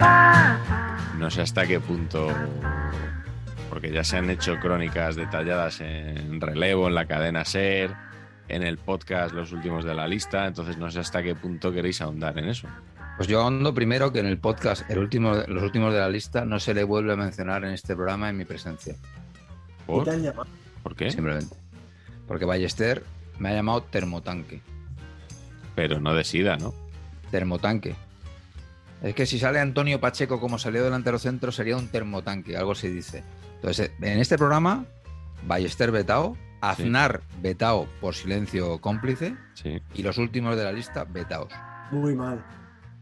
No sé hasta qué punto, porque ya se han hecho crónicas detalladas en relevo, en la cadena SER, en el podcast Los Últimos de la Lista, entonces no sé hasta qué punto queréis ahondar en eso. Pues yo ahondo primero que en el podcast el último, Los Últimos de la Lista no se le vuelve a mencionar en este programa en mi presencia. ¿Por? ¿Por qué? Simplemente. Porque Ballester me ha llamado termotanque. Pero no de SIDA, ¿no? Termotanque. Es que si sale Antonio Pacheco como salió delantero centro sería un termotanque, algo se dice. Entonces, en este programa, Ballester vetao, Aznar vetao por silencio cómplice Sí. y los últimos de la lista vetaos. Muy mal.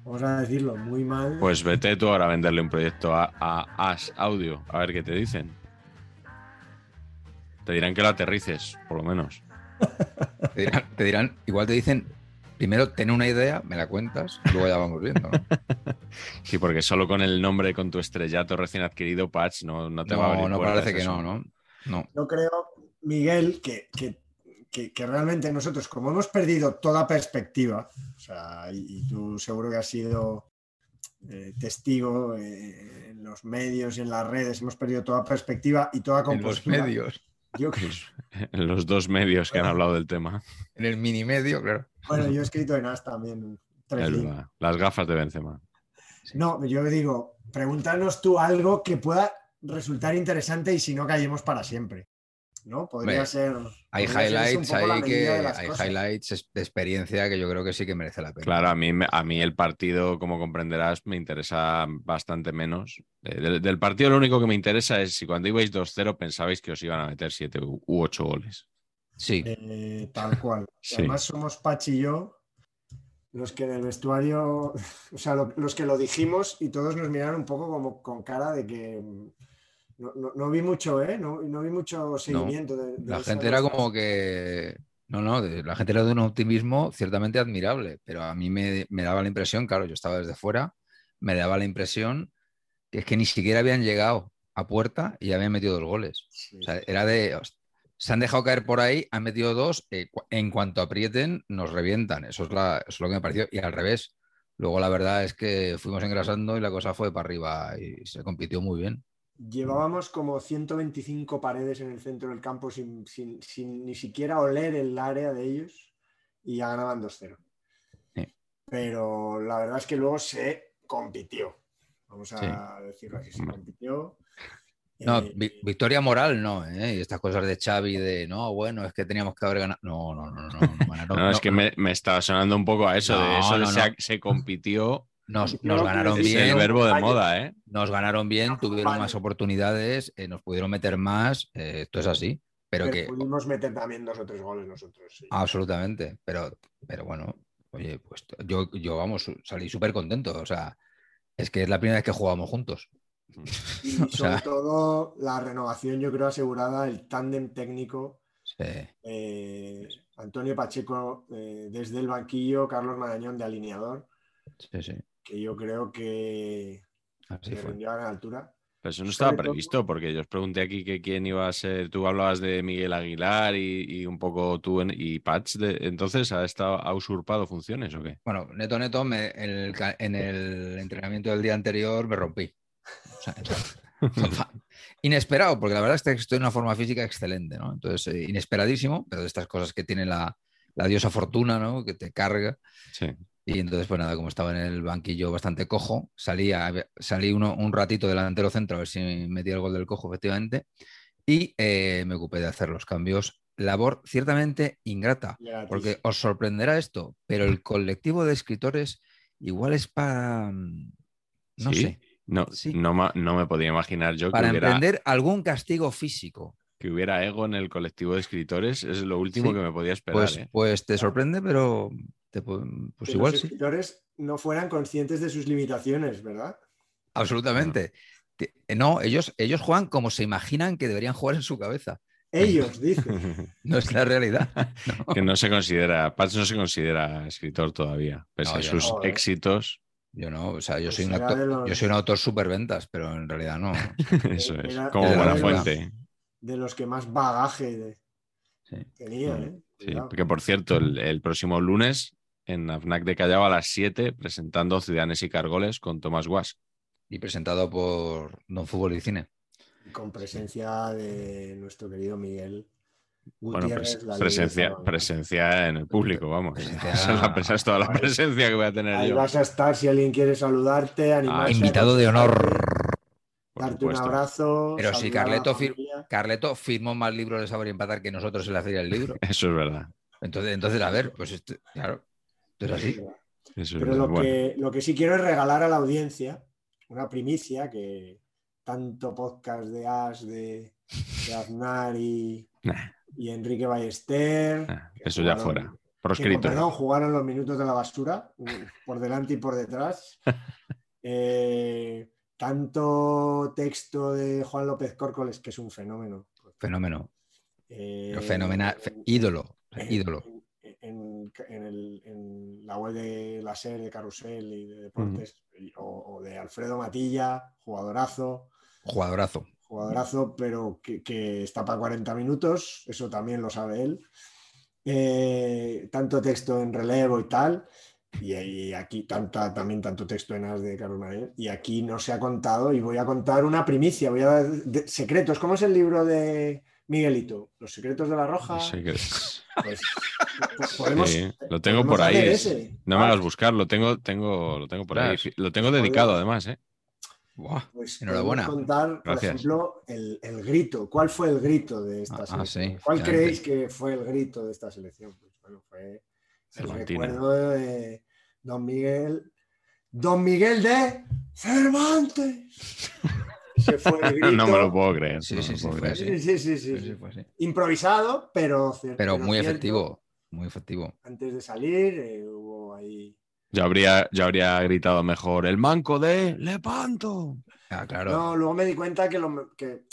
Vamos a decirlo, muy mal. Pues vete tú ahora a venderle un proyecto a, a As Audio, a ver qué te dicen. Te dirán que lo aterrices, por lo menos. Te dirán, te dirán- igual te dicen, primero ten una idea, me la cuentas, luego ya vamos viendo. ¿no? Sí, porque solo con el nombre, con tu estrellato recién adquirido, Patch, no, no te va a abrir No, no parece que no, ¿no? No. Yo creo, Miguel, que, que- que- que realmente nosotros, como hemos perdido toda perspectiva, o sea, y, y tú seguro que has sido eh, testigo eh, en los medios y en las redes, hemos perdido toda perspectiva y toda En los compostura. medios, Yo creo- En los dos medios que han hablado del tema. en el mini medio, claro. Bueno, yo he escrito en AS también. tres. Las gafas de Benzema. No, yo digo, pregúntanos tú algo que pueda resultar interesante y si no callemos para siempre. ¿No? Podría ser. Hay podría highlights ahí que hay cosas. highlights de experiencia que yo creo que sí que merece la pena. Claro, a mí, a mí el partido, como comprenderás, me interesa bastante menos. Eh, Del, del partido lo único que me interesa es si cuando ibais 2-0 pensabais que os iban a meter 7 u 8 goles. Sí, Eh, tal cual. Sí. Además, somos Pachi y yo los que en el vestuario, o sea, lo- los que lo dijimos y todos nos miraron un poco como con cara de que mm, no, no- no vi mucho, ¿eh? No, no vi mucho seguimiento. de- de la gente era como que... No, no, la gente era de un optimismo ciertamente admirable, pero a mí me, me daba la impresión, claro, yo estaba desde fuera, me daba la impresión que es que ni siquiera habían llegado a puerta y habían metido dos goles. Sí, O sea, era de. Se han dejado caer por ahí, han metido dos. eh, en cuanto aprieten, nos revientan. Eso es, la- eso es lo que me pareció. Y al revés. Luego la verdad es que fuimos engrasando y la cosa fue para arriba y se compitió muy bien. Llevábamos como 125 paredes en el centro del campo sin, sin- sin ni siquiera oler el área de ellos y ya ganaban 2-0. Sí. Pero la verdad es que luego se compitió. Vamos a decirlo así, se compitió. No, Eh, vi- victoria moral no, ¿eh? Y estas cosas de Xavi de no, bueno, es que teníamos que haber ganado. No, no, no, no. no, ganaron- No, es no, que me, me estaba sonando un poco a eso, de No, eso de no, se, no. se compitió. Nos, nos ganaron que Es el bien, verbo de moda, ¿eh? nos ganaron bien, No, tuvieron más oportunidades, eh, nos pudieron meter más, eh, esto es así. Pero, pero que pudimos meter también dos o tres goles nosotros. sí. Absolutamente, pero, pero bueno, oye, pues yo, yo vamos, salí súper contento. O sea, es que es la primera vez que jugamos juntos. Y o sobre sea- todo la renovación, yo creo, asegurada, el tándem técnico. Sí, eh, Antonio Pacheco eh, desde el banquillo, Carlos Marañón de alineador, sí, sí. que yo creo que, Así que fue. rindió a gran altura. Pero eso no estaba previsto, porque yo os pregunté aquí que quién iba a ser. Tú hablabas de Miguel Aguilar y, y un poco tú en- y Patch. de- entonces, ¿ha, estado, ¿ha usurpado funciones o qué? Bueno, neto, neto, me- el, en el entrenamiento del día anterior me rompí. O sea, inesperado, porque la verdad es que estoy en una forma física excelente, ¿no? Entonces, eh, inesperadísimo, pero de estas cosas que tiene la, la diosa fortuna, ¿no? Que te carga. Sí. Y entonces, pues nada, como estaba en el banquillo bastante cojo, salí, a- salí uno, un ratito delantero centro a ver si metía el gol del cojo, efectivamente, y eh, me ocupé de hacer los cambios. Labor ciertamente ingrata, porque os sorprenderá esto, pero el colectivo de escritores igual es para, mm, no ¿Sí? sé, No, Sí. no, no me podía imaginar yo que para hubiera, emprender algún castigo físico. que hubiera ego en el colectivo de escritores. Es lo último Sí. que me podía esperar. Pues, ¿eh? pues te sorprende, pero te pu- pues que igual los sí. escritores no fueran conscientes de sus limitaciones, ¿verdad? Absolutamente. Te- No, ellos, ellos juegan como se imaginan que deberían jugar en su cabeza. Ellos dicen. No es la realidad. que no se considera, Patch no se considera escritor todavía, pese No, a sus no, ¿eh? éxitos. Yo no, o sea, yo Pues soy un actor, los- yo soy un autor superventas, pero en realidad no. Eso es, Era- como buena de fuente. de los que más bagaje de- Sí. tenía, Mm, ¿eh? Sí, por cierto, el, el próximo lunes en AFNAC de Callao a las 7 presentando Ciudadanos y Cargoles con Tomás Guas. Y presentado por Don Fútbol y Cine. Con presencia de nuestro querido Miguel Bueno, pres- presencia, presencia en el público, vamos. Presencia- Esa es, la, esa es toda la presencia que voy a tener Ahí yo. vas a estar si alguien quiere saludarte, animarse a Invitado de honor. Darte un abrazo. Pero si Carleto fir-. Carleto firmó más libros de saber y empatar que nosotros en la feria del libro. Eso es verdad. Entonces, entonces a ver, pues este- claro. Entonces así. Eso es Pero lo, Bueno, que, lo que sí quiero es regalar a la audiencia una primicia que tanto podcast de As, de, de Aznar y, Nah. Y Enrique Ballester. ah, eso ya fuera. que, Proscrito. perdón, jugaron los minutos de la basura, mm, por delante y por detrás. Eh, tanto texto de Juan López Córcoles, que es un fenómeno. Fenómeno. Eh, fenomenal. fe- ídolo. en- ídolo. En, en- el- en la web de la SER, de Carusel y de Deportes, o de Alfredo Matilla, jugadorazo, Jugadorazo. Jugadorazo, pero que, que está para 40 minutos, eso también lo sabe él. Eh, tanto texto en relevo y tal, y, y aquí tanta, también tanto texto en as de Carlos Mayer, y aquí no se ha contado, y voy a contar una primicia, voy a dar de- secretos. ¿Cómo es el libro de Miguelito? Los secretos de la Roja. No sé qué es. Pues, pues podemos, Sí, lo tengo por ahí. No me Ah, hagas buscar, lo tengo, tengo, lo tengo por ahí. Lo tengo dedicado además, ¿eh? Pues Enhorabuena. contar, por Gracias. ejemplo, el, el grito. ¿Cuál fue el grito de esta Ah, ah, selección? sí, ¿Cuál creéis que fue el grito de esta selección? Pues bueno, fue el recuerdo de Don Miguel. Don Miguel de Cervantes. Ese fue el grito. No me lo puedo creer. Sí, sí, sí. Sí. Improvisado, pero, cier- Pero muy cierto. efectivo. Muy efectivo. Antes de salir, eh, hubo ahí. Yo habría, yo habría gritado mejor el manco de Lepanto. Ah, claro. No, luego me di cuenta que, lo, que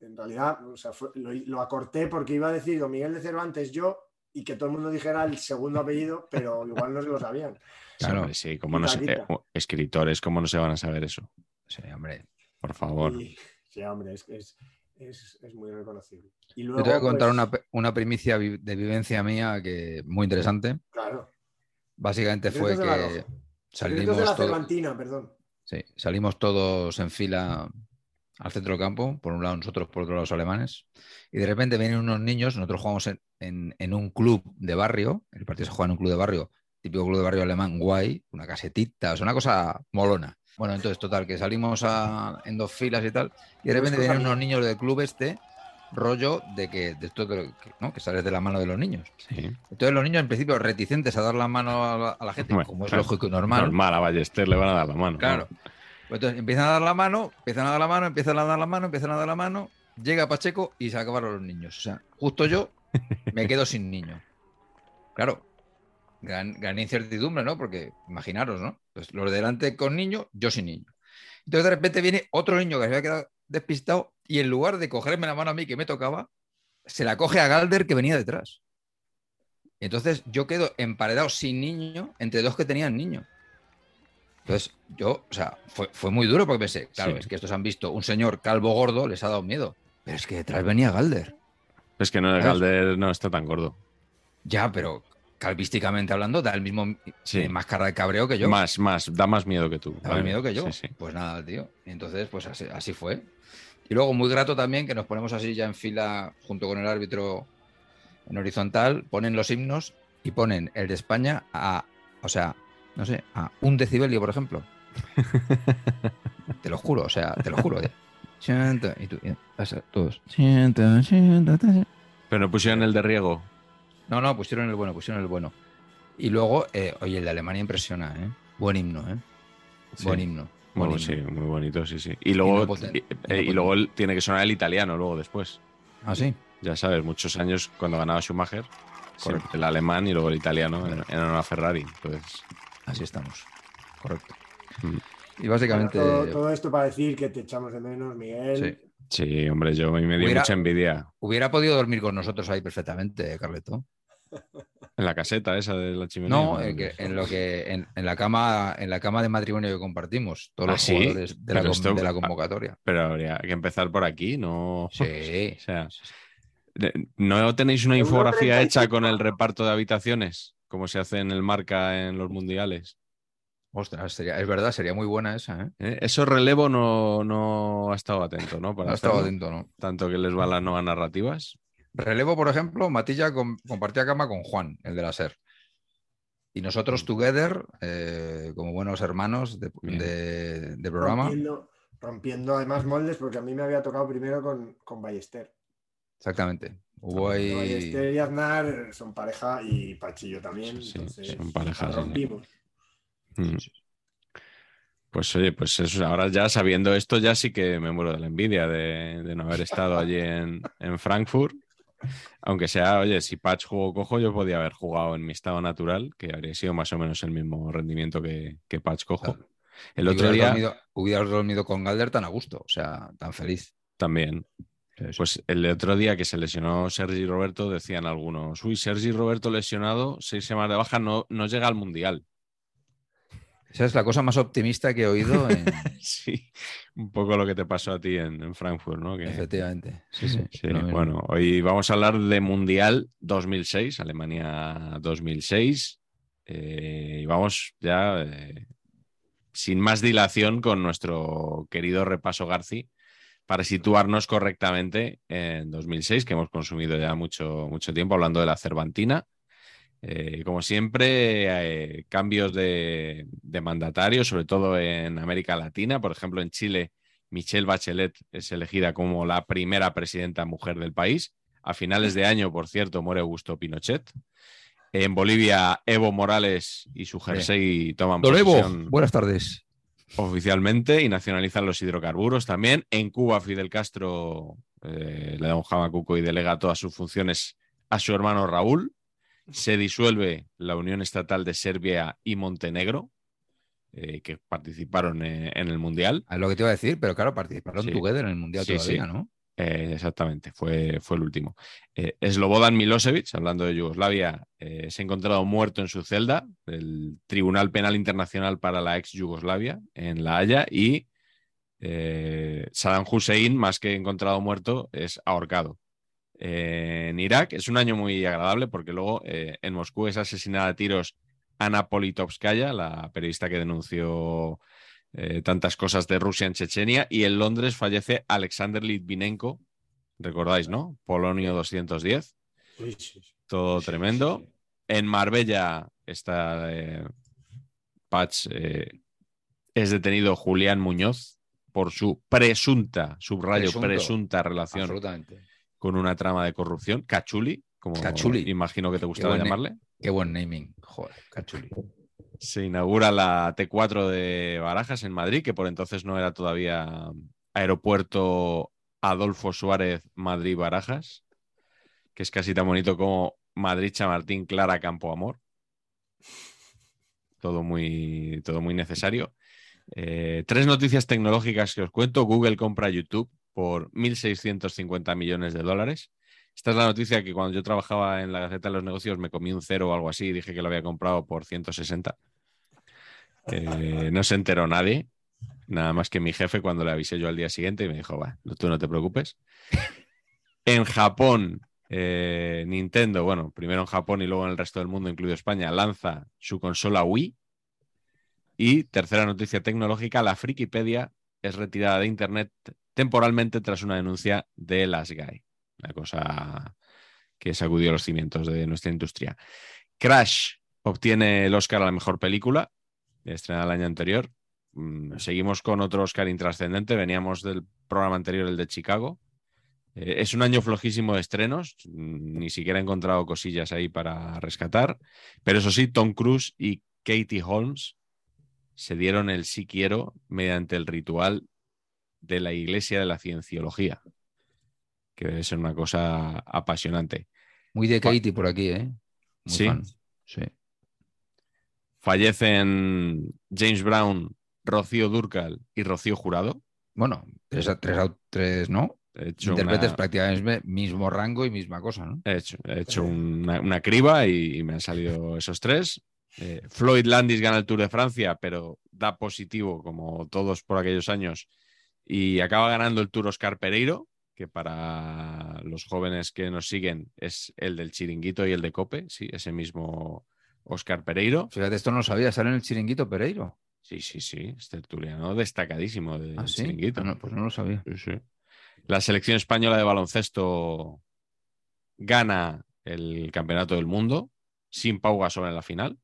en realidad o sea, fue- lo, lo acorté porque iba a decir Don Miguel de Cervantes yo y que todo el mundo dijera el segundo apellido, pero igual no se lo sabían. Claro. Sí, cómo no se- eh, escritores, ¿cómo no se van a saber eso? Sí, hombre. Por favor. Y- sí, hombre, es, es, es- es muy reconocible. Y Yo luego, te voy a contar pues, una, pe- una primicia de vivencia mía que muy interesante. Claro. Básicamente fue que salimos de la todos, Cervantina, perdón. sí, salimos todos en fila al centro del campo, por un lado nosotros, por otro lado los alemanes, y de repente vienen unos niños, nosotros jugamos en, en- en un club de barrio, el partido se juega en un club de barrio, típico club de barrio alemán, guay, una casetita, o sea, una cosa molona. Bueno, entonces, total, que salimos a- en dos filas y tal, y de repente vienen unos niños del club este, rollo de que, de esto de lo que, ¿no? que sales de la mano de los niños. Sí. Entonces los niños en principio reticentes a dar la mano a la, a la gente, Bueno, como es claro. lógico y normal. Normal, a Ballester le van a dar la mano. Claro. ¿no? Entonces empiezan a dar la mano, empiezan a dar la mano, empiezan a dar la mano, empiezan a dar la mano, llega Pacheco y se acabaron los niños. O sea, justo yo me quedo sin niño. Claro, gran, gran incertidumbre, ¿no? Porque imaginaros, ¿no? Pues los de delante con niño, yo sin niño. Entonces de repente viene otro niño que se había quedado despistado y en lugar de cogerme la mano a mí que me tocaba, se la coge a Galder que venía detrás. Entonces yo quedo emparedado sin niño entre dos que tenían niño. Entonces, yo, o sea, fue, fue muy duro porque pensé, claro, Sí. es que estos han visto un señor calvo gordo, les ha dado miedo. Pero es que detrás venía Galder. Es que no. Galder no está tan gordo. Ya, pero calvísticamente hablando, da el mismo Sí. eh, más cara de cabreo que yo. Más, más, da más miedo que tú. Da más miedo que yo. Sí, sí. Pues nada, tío. Y entonces, pues así, así fue. Y luego, muy grato también que nos ponemos así ya en fila junto con el árbitro en horizontal, ponen los himnos y ponen el de España a, o sea, no sé, a un decibelio, por ejemplo. te lo juro, o sea, te lo juro. eh. Y tú, y todos. Pero no pusieron el de riego. No, no, pusieron el bueno, pusieron el bueno. Y luego, eh, oye, el de Alemania impresiona, ¿eh? Buen himno, ¿eh? Sí. Buen himno. buen Muy, himno. sí, muy bonito, sí, sí. Y luego, no potente, y, y no eh, y luego el- tiene que sonar el italiano luego después. Ah, sí. Ya sabes, muchos años cuando ganaba Schumacher, Correcto. el alemán y luego el italiano en, en una Ferrari. Entonces, Así estamos. Correcto. Mm. Y básicamente. Todo, todo esto para decir que te echamos de menos, Miguel. Sí. sí, hombre, yo a mí me dio Hubiera- mucha envidia. Hubiera podido dormir con nosotros ahí perfectamente, Carleto. En la caseta esa de la chimenea. No, en, que- en lo que en, en la cama en la cama de matrimonio que compartimos, todos ¿Ah, los sí? jugadores de la, esto- de la convocatoria. Pero habría que empezar por aquí, ¿no? Sí. O sea, ¿no tenéis una infografía 35. hecha con el reparto de habitaciones? Como se hace en el marca en los mundiales. Ostras, sería, es verdad, sería muy buena esa, ¿eh? ¿Eh? Eso relevo no, no ha estado atento, ¿no? Para No estaba hacerlo. atento, ¿no? Tanto que les van las nuevas narrativas. Relevo, por ejemplo, Matilla com- compartía cama con Juan, el de la SER. Y nosotros, together, eh, como buenos hermanos de, Bien. de- de programa, Rompiendo, rompiendo además moldes, porque a mí me había tocado primero con, con Ballester. exactamente. Hubo ahí. Ballester y Aznar son pareja y Pachillo también. Sí, entonces, son pareja, la sí. rompimos. Mm. Pues oye, pues eso, ahora ya sabiendo esto, ya sí que me muero de la envidia de, de no haber estado allí en, en Frankfurt. Aunque sea, oye, si Patch jugó cojo, yo podía haber jugado en mi estado natural, que habría sido más o menos el mismo rendimiento que, que Patch cojo. Claro. El otro día dormido, hubieras dormido con Galder tan a gusto, o sea, tan feliz. también. Pues el otro día que se lesionó Sergi Roberto, decían algunos, uy, Sergi Roberto lesionado, seis semanas de baja, no, no llega al Mundial. Esa es la cosa más optimista que he oído. en- Sí, un poco lo que te pasó a ti en, en Frankfurt, ¿no? Que- Efectivamente. Sí, sí. Sí, bueno, hoy vamos a hablar de Mundial 2006, Alemania 2006. eh, y vamos ya eh, sin más dilación con nuestro querido repaso Garci para situarnos correctamente en 2006, que hemos consumido ya mucho, mucho tiempo hablando de la Cervantina. Eh, como siempre, eh, cambios de, de mandatario, sobre todo en América Latina. Por ejemplo, en Chile, Michelle Bachelet es elegida como la primera presidenta mujer del país. A finales de año, por cierto, muere Augusto Pinochet. En Bolivia, Evo Morales y su jersey toman Don Evo, posesión buenas tardes. oficialmente y nacionalizan los hidrocarburos también. En Cuba, Fidel Castro eh, le da un jamacuco y delega todas sus funciones a su hermano Raúl. Se disuelve la Unión Estatal de Serbia y Montenegro, eh, que participaron eh, en el Mundial. Es lo que te iba a decir, pero claro, participaron Sí. together en el Mundial Sí, todavía, sí. ¿no? Eh, exactamente, fue, fue el último. Eh, Slobodan Milosevic, hablando de Yugoslavia, eh, se ha encontrado muerto en su celda del Tribunal Penal Internacional para la ex Yugoslavia en La Haya y Saddam Hussein, más que encontrado muerto, es ahorcado. Eh, en Irak es un año muy agradable porque luego eh, en Moscú es asesinada a tiros Ana Politovskaya, la periodista que denunció eh, tantas cosas de Rusia en Chechenia, y en Londres fallece Alexander Litvinenko, recordáis, ¿no? Polonio 210, Sí, sí, sí. todo tremendo. En Marbella está eh, Patch, es detenido Julián Muñoz por su presunta, subrayo, Presunto. presunta relación Absolutamente. Con una trama de corrupción, Cachuli, como Cachuli. imagino que te gustaba llamarle. Qué buen naming. Joder, cachuli. Se inaugura la T4 de Barajas en Madrid, que por entonces no era todavía aeropuerto Adolfo Suárez Madrid-Barajas, que es casi tan bonito como Madrid-Chamartín Clara Campo Amor. Todo muy, todo muy necesario. Eh, tres noticias tecnológicas que os cuento. Google compra YouTube por 1.650 millones de dólares. Esta es la noticia que cuando yo trabajaba en la Gaceta de los Negocios me comí un cero o algo así y dije que lo había comprado por 160. Eh, no se enteró nadie, nada más que mi jefe cuando le avisé yo al día siguiente y me dijo, va, tú no te preocupes. En Japón, eh, Nintendo, bueno, primero en Japón y luego en el resto del mundo, incluido España, lanza su consola Wii. Y tercera noticia tecnológica, la Frikipedia es retirada de Internet temporalmente tras una denuncia de las GAI. Una cosa que sacudió los cimientos de nuestra industria. Crash obtiene el Oscar a la mejor película, estrenada el año anterior. Mm, seguimos con otro Oscar intrascendente. Veníamos del programa anterior, el de Chicago. Eh, es un año flojísimo de estrenos. Mm, ni siquiera he encontrado cosillas ahí para rescatar. Pero eso sí, Tom Cruise y Katie Holmes se dieron el sí quiero mediante el ritual de la Iglesia de la Cienciología, que debe ser una cosa apasionante. Muy de Katie por aquí, ¿eh? sí. Sí. Fallecen James Brown, Rocío Durcal y Rocío Jurado. Bueno, tres, tres, tres ¿no? Interpretes prácticamente mismo rango y misma cosa, ¿no? He hecho, una, criba y, me han salido esos tres. Eh, Floyd Landis gana el Tour de Francia, pero da positivo, como todos por aquellos años, y acaba ganando el Tour Oscar Pereiro, que para los jóvenes que nos siguen es el del chiringuito y el de Cope, sí, ese mismo Oscar Pereiro. Fíjate, esto no lo sabía, sale en el chiringuito Pereiro. Sí, sí, sí, es tertuliano destacadísimo del ¿Ah, chiringuito. Ah, pues no lo sabía. La selección española de baloncesto gana el campeonato del mundo sin Pau Gasol en la final.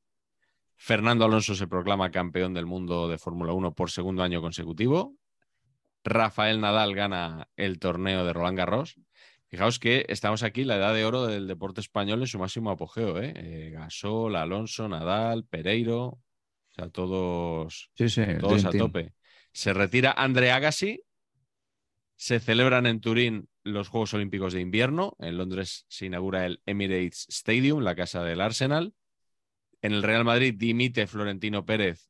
Fernando Alonso se proclama campeón del mundo de Fórmula 1 por segundo año consecutivo. Rafael Nadal gana el torneo de Roland Garros. Fijaos que estamos aquí, la edad de oro del deporte español en su máximo apogeo. ¿eh? eh Gasol, Alonso, Nadal, Pereiro, o sea, todos, todos a tope. Se retira André Agassi. Se celebran en Turín los Juegos Olímpicos de Invierno. En Londres se inaugura el Emirates Stadium, la casa del Arsenal. En el Real Madrid dimite Florentino Pérez.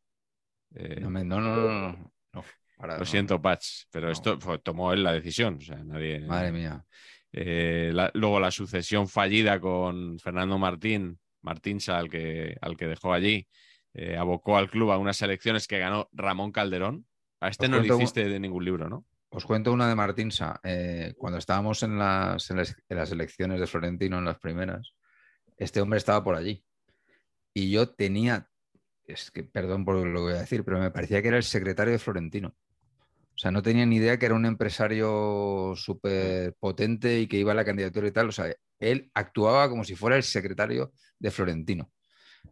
Eh, no, no, no, no, Lo siento, Patch, pero esto tomó él la decisión. O sea, nadie. Madre mía. Eh, luego la sucesión fallida con Fernando Martín, Martín al que, al que dejó allí, eh, abocó al club a unas elecciones que ganó Ramón Calderón. A este no le hiciste de ningún libro, ¿no? Os cuento una de Martinsa. cuando estábamos en las, en las elecciones de Florentino, en las primeras, este hombre estaba por allí y yo tenía, es que perdón por lo que voy a decir, pero me parecía que era el secretario de Florentino. O sea, no tenía ni idea que era un empresario súper potente y que iba a la candidatura y tal. O sea, él actuaba como si fuera el secretario de Florentino.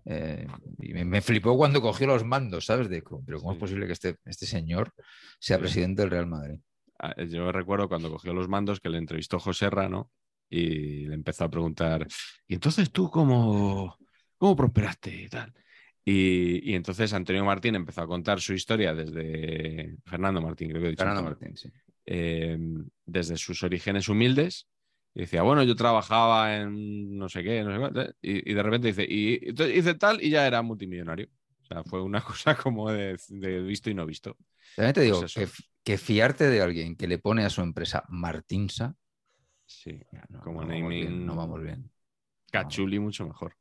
Eh, y me, flipó cuando cogió los mandos, ¿sabes? De, pero ¿cómo es posible que este, este señor sea presidente del Real Madrid? Ah, yo recuerdo cuando cogió los mandos que le entrevistó José Rano y le empezó a preguntar, ¿y entonces tú cómo, ¿Cómo prosperaste y tal? Y, entonces Antonio Martín empezó a contar su historia desde Fernando Martín, creo que he dicho. Fernando Martín, sí. Em, desde sus orígenes humildes. Y decía, bueno, yo trabajaba en no sé qué, no sé qué. Y, de repente dice, y entonces hice tal y ya era multimillonario. O sea, fue una cosa como de, visto y no visto. También te digo pues que, fiarte de alguien que le pone a su empresa Martinsa. Sí, como naming. no vamos bien. Cachuli, mucho mejor.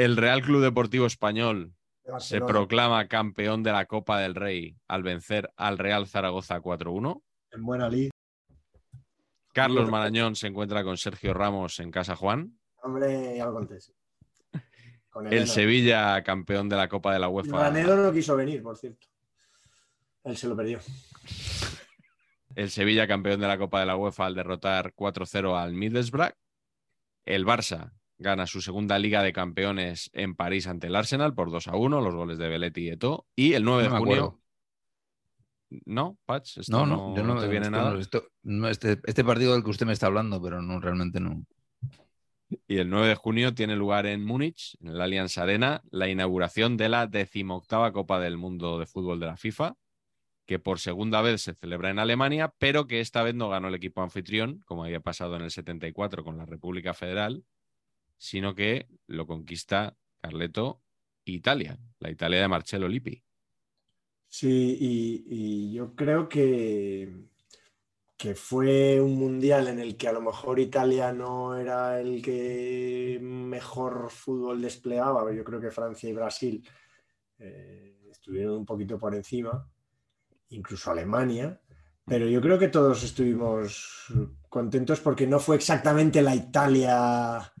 El Real Club Deportivo Español se proclama campeón de la Copa del Rey al vencer al Real Zaragoza 4-1. En buena lid. Carlos Marañón se encuentra con Sergio Ramos en Casa Juan. Hombre, ya lo El Sevilla, campeón de la Copa de la UEFA. Granero no quiso venir, por cierto. Él se lo perdió. El Sevilla, campeón de la Copa de la UEFA, al derrotar 4-0 al Middlesbrough. El Barça gana su segunda Liga de Campeones en París ante el Arsenal por 2 a 1, los goles de Belletti y Eto. Y el 9 de junio. ¿No, Patch? no, no, yo no, te viene nada. este, este, partido del que usted me está hablando, pero no, realmente no. Y el 9 de junio tiene lugar en Múnich, en el Allianz Arena, la inauguración de la decimoctava Copa del Mundo de Fútbol de la FIFA, que por segunda vez se celebra en Alemania, pero que esta vez no ganó el equipo anfitrión, como había pasado en el 74 con la República Federal, sino que lo conquista Carleto Italia, la Italia de Marcello Lippi. Sí, y, yo creo que, que fue un mundial en el que a lo mejor Italia no era el que mejor fútbol desplegaba, yo creo que Francia y Brasil eh, estuvieron un poquito por encima, incluso Alemania, pero yo creo que todos estuvimos contentos porque no fue exactamente la Italia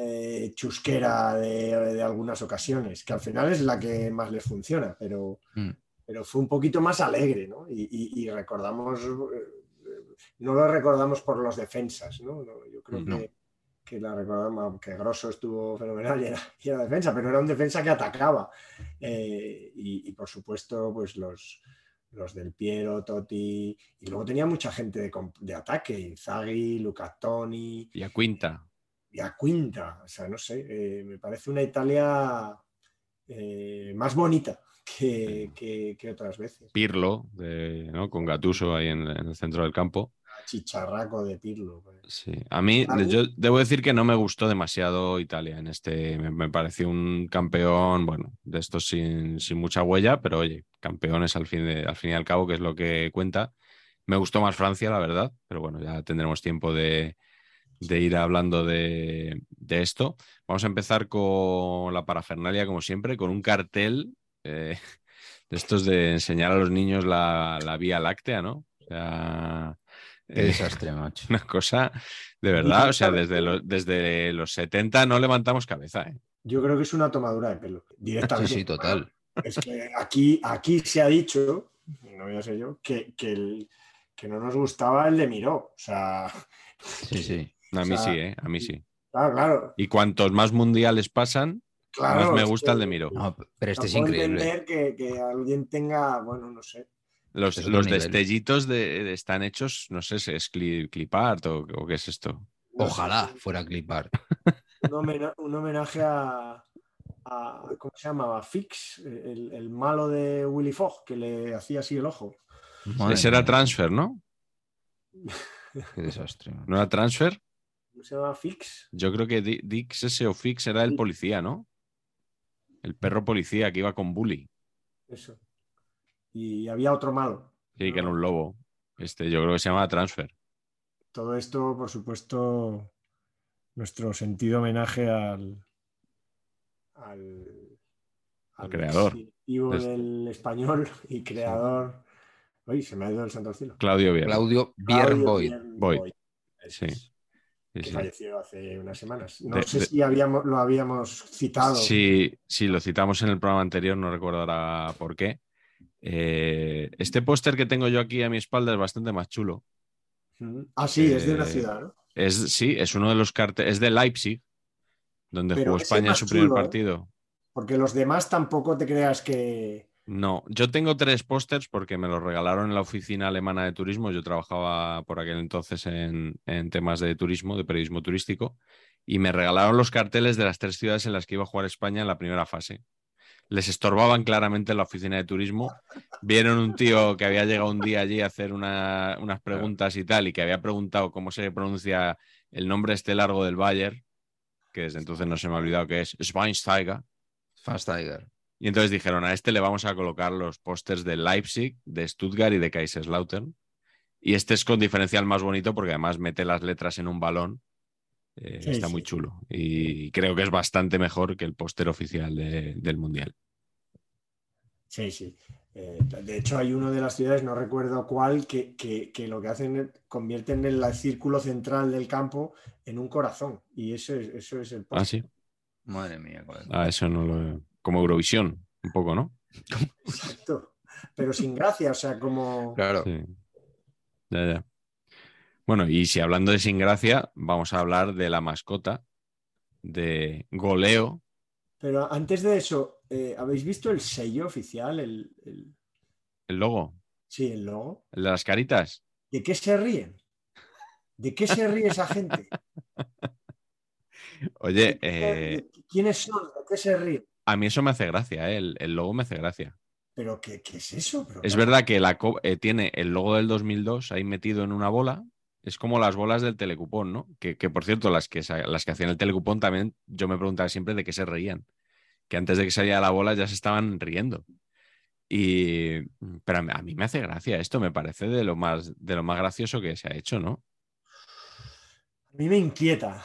eh, chusquera de, algunas ocasiones, que al final es la que más les funciona, pero, mm. pero fue un poquito más alegre, ¿no? Y, recordamos, eh, no lo recordamos por los defensas, ¿no? yo creo que, que, la recordamos, que Grosso estuvo fenomenal y era, defensa, pero era un defensa que atacaba. Eh, y, por supuesto, pues los los del Piero, Totti, y luego tenía mucha gente de, de ataque, Zaghi, Luca Toni. Y a Quinta. Y a Quinta, o sea, no sé, eh, me parece una Italia eh, más bonita que, que, otras veces. Pirlo, ¿no? con Gatuso ahí en, el centro del campo chicharraco de Pirlo. Pues. Sí, a mí, yo debo decir que no me gustó demasiado Italia en este. Me, pareció un campeón, bueno, de estos sin, mucha huella, pero oye, campeones al fin, de, al fin y al cabo, que es lo que cuenta. Me gustó más Francia, la verdad, pero bueno, ya tendremos tiempo de, ir hablando de, esto. Vamos a empezar con la parafernalia, como siempre, con un cartel eh, de estos de enseñar a los niños la, la Vía Láctea, ¿no? O sea, Qué desastre, macho. Una cosa de verdad, o sea, desde, desde los 70 no levantamos cabeza. ¿eh? Yo creo que es una tomadura de pelo, directamente. Sí, sí, total. Es que aquí, aquí se ha dicho, no voy a ser yo, que, que, que no nos gustaba el de Miró. O sea. Sí, sí. A mí sí, ¿eh? A mí sí. Claro, claro. Y cuantos más mundiales pasan, más me gusta el de Miró. No, pero este es increíble. entender que, que alguien tenga, bueno, no sé los, destellitos de, están hechos, no sé si es clipart o, qué es esto. Ojalá fuera clipart. Un, homenaje a, ¿cómo se llamaba? Fix, el, malo de Willy Fogg, que le hacía así el ojo. Ese era transfer, ¿no? Qué desastre. ¿No era transfer? ¿Cómo se llama Fix? Yo creo que Dix ese o Fix era el policía, ¿no? El perro policía que iba con Bully. Eso y había otro malo. Sí, que era un lobo. Este, yo creo que se llama Transfer. Todo esto, por supuesto, nuestro sentido homenaje al, al, creador del español y creador. Uy, se me ha ido el santo cielo. Claudio Bier. Claudio Bier Sí. Que falleció hace unas semanas. No sé si habíamos, lo habíamos citado. Sí, sí, lo citamos en el programa anterior, no recordará por qué. Eh, este póster que tengo yo aquí a mi espalda es bastante más chulo. Ah, sí, es de una eh, ciudad, ¿no? Es, sí, es uno de los carteles, es de Leipzig, donde jugó España en su primer ¿eh? partido. Porque los demás tampoco te creas que... No, yo tengo tres pósters porque me los regalaron en la oficina alemana de turismo. Yo trabajaba por aquel entonces en, en temas de turismo, de periodismo turístico, y me regalaron los carteles de las tres ciudades en las que iba a jugar España en la primera fase les estorbaban claramente en la oficina de turismo. Vieron un tío que había llegado un día allí a hacer unas preguntas y tal, y que había preguntado cómo se pronuncia el nombre este largo del Bayer, que desde entonces no se me ha olvidado que es Schweinsteiger. Schweinsteiger. Y entonces dijeron, a este le vamos a colocar los pósters de Leipzig, de Stuttgart y de Kaiserslautern. Y este es con diferencial más bonito porque además mete las letras en un balón eh, está muy chulo y creo que es bastante mejor que el póster oficial del Mundial. Sí, sí. Eh, de hecho, hay uno de las ciudades, no recuerdo cuál, que, lo que hacen es convierten el círculo central del campo en un corazón. Y eso es, eso es el póster. Ah, sí. Madre mía. Ah, eso no lo. Como Eurovisión, un poco, ¿no? Exacto. Pero sin gracia, o sea, como. Claro. Ya, ya. Bueno, y si hablando de sin gracia, vamos a hablar de la mascota de Goleo. Pero antes de eso, eh, ¿habéis visto el sello oficial? El, el... logo? Sí, el logo. ¿El de las caritas? ¿De qué se ríen? ¿De qué se ríe esa gente? Oye, eh, ¿quiénes son? ¿De qué se ríen? A mí eso me hace gracia, ¿eh? el, logo me hace gracia. ¿Pero qué, es eso? es verdad que la, tiene el logo del 2002 ahí metido en una bola, es como las bolas del telecupón, ¿no? Que, por cierto, las que, las que hacían el telecupón también yo me preguntaba siempre de qué se reían. Que antes de que saliera la bola ya se estaban riendo. Y, pero a mí me hace gracia esto, me parece de lo más, de lo más gracioso que se ha hecho, ¿no? A mí me inquieta.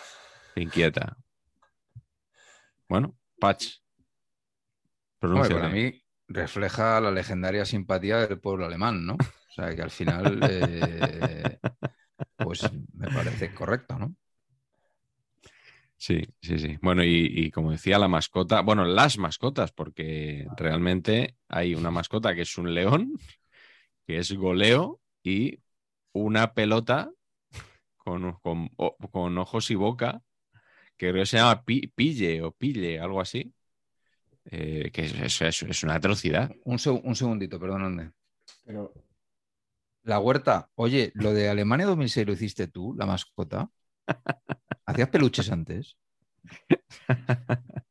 Te inquieta. Bueno, Patch. Para mí refleja la legendaria simpatía del pueblo alemán, ¿no? O sea, que al final, eh, pues me parece correcto, ¿no? Sí, sí, sí. Bueno, y, como decía la mascota, bueno, las mascotas, porque realmente hay una mascota que es un león, que es goleo, y una pelota con, con, ojos y boca, que creo que se llama pille o pille, algo así. Eh, que es, es, una atrocidad. Un, un segundito, perdóname. Pero la huerta, oye, lo de Alemania 2006 lo hiciste tú, la mascota. ¿Hacías peluches antes?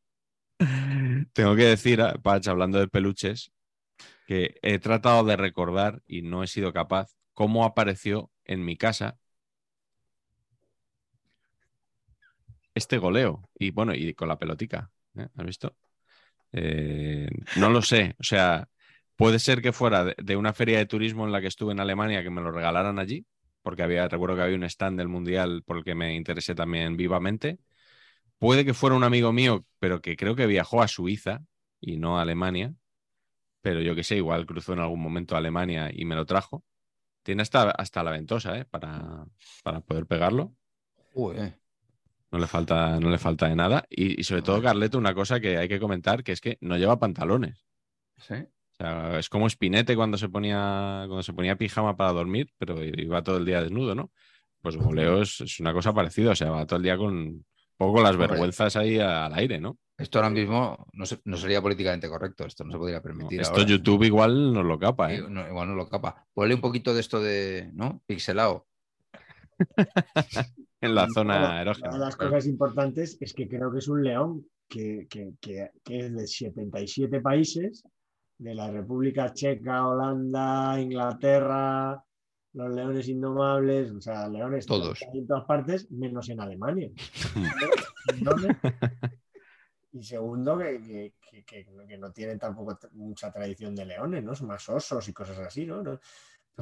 Tengo que decir, Pach, hablando de peluches, que he tratado de recordar y no he sido capaz cómo apareció en mi casa este goleo. Y bueno, y con la pelotica. ¿eh? ¿Has visto? Eh, no lo sé. O sea, puede ser que fuera de, una feria de turismo en la que estuve en Alemania que me lo regalaran allí porque había, recuerdo que había un stand del Mundial por el que me interesé también vivamente. Puede que fuera un amigo mío, pero que creo que viajó a Suiza y no a Alemania. Pero yo que sé, igual cruzó en algún momento a Alemania y me lo trajo. Tiene hasta, hasta la ventosa, ¿eh? Para, para poder pegarlo. No le falta, no le falta de nada. Y, sobre todo, Carleto, una cosa que hay que comentar, que es que no lleva pantalones. Sí es como Spinete cuando se ponía cuando se ponía pijama para dormir, pero iba todo el día desnudo, ¿no? Pues Goleo es, una cosa parecida, o sea, va todo el día con poco las vergüenzas ahí al aire, ¿no? Esto ahora mismo no, sería políticamente correcto, esto no se podría permitir. esto YouTube igual nos lo capa, ¿eh? igual no lo capa. Ponle un poquito de esto de, ¿no? Pixelado. en la zona erógena. Una de las cosas importantes es que creo que es un león que, que, que es de 77 países de la República Checa, Holanda, Inglaterra, los leones indomables, o sea, leones todos en todas partes, menos en Alemania. y segundo, que, no tienen tampoco mucha tradición de leones, ¿no? Son más osos y cosas así, ¿no? Pero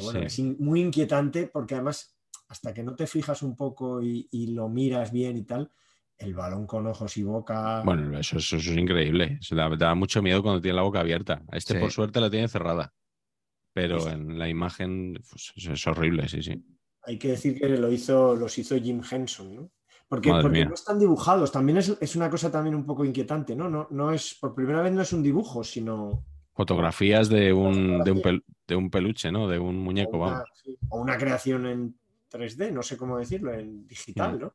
bueno, es muy inquietante porque además, hasta que no te fijas un poco y, y lo miras bien y tal, el balón con ojos y boca. Bueno, eso, es increíble. Se da, mucho miedo cuando tiene la boca abierta. Este, por suerte, la tiene cerrada. Pero en la imagen pues, es horrible, sí, sí. Hay que decir que lo hizo, los hizo Jim Henson, ¿no? Porque, porque no están dibujados. También es, una cosa también un poco inquietante, ¿no? ¿no? No es, por primera vez no es un dibujo, sino. Fotografías de un, de un, peluche, ¿no? De un muñeco, o una, vamos. o una creación en 3D, no sé cómo decirlo, en digital, ¿no?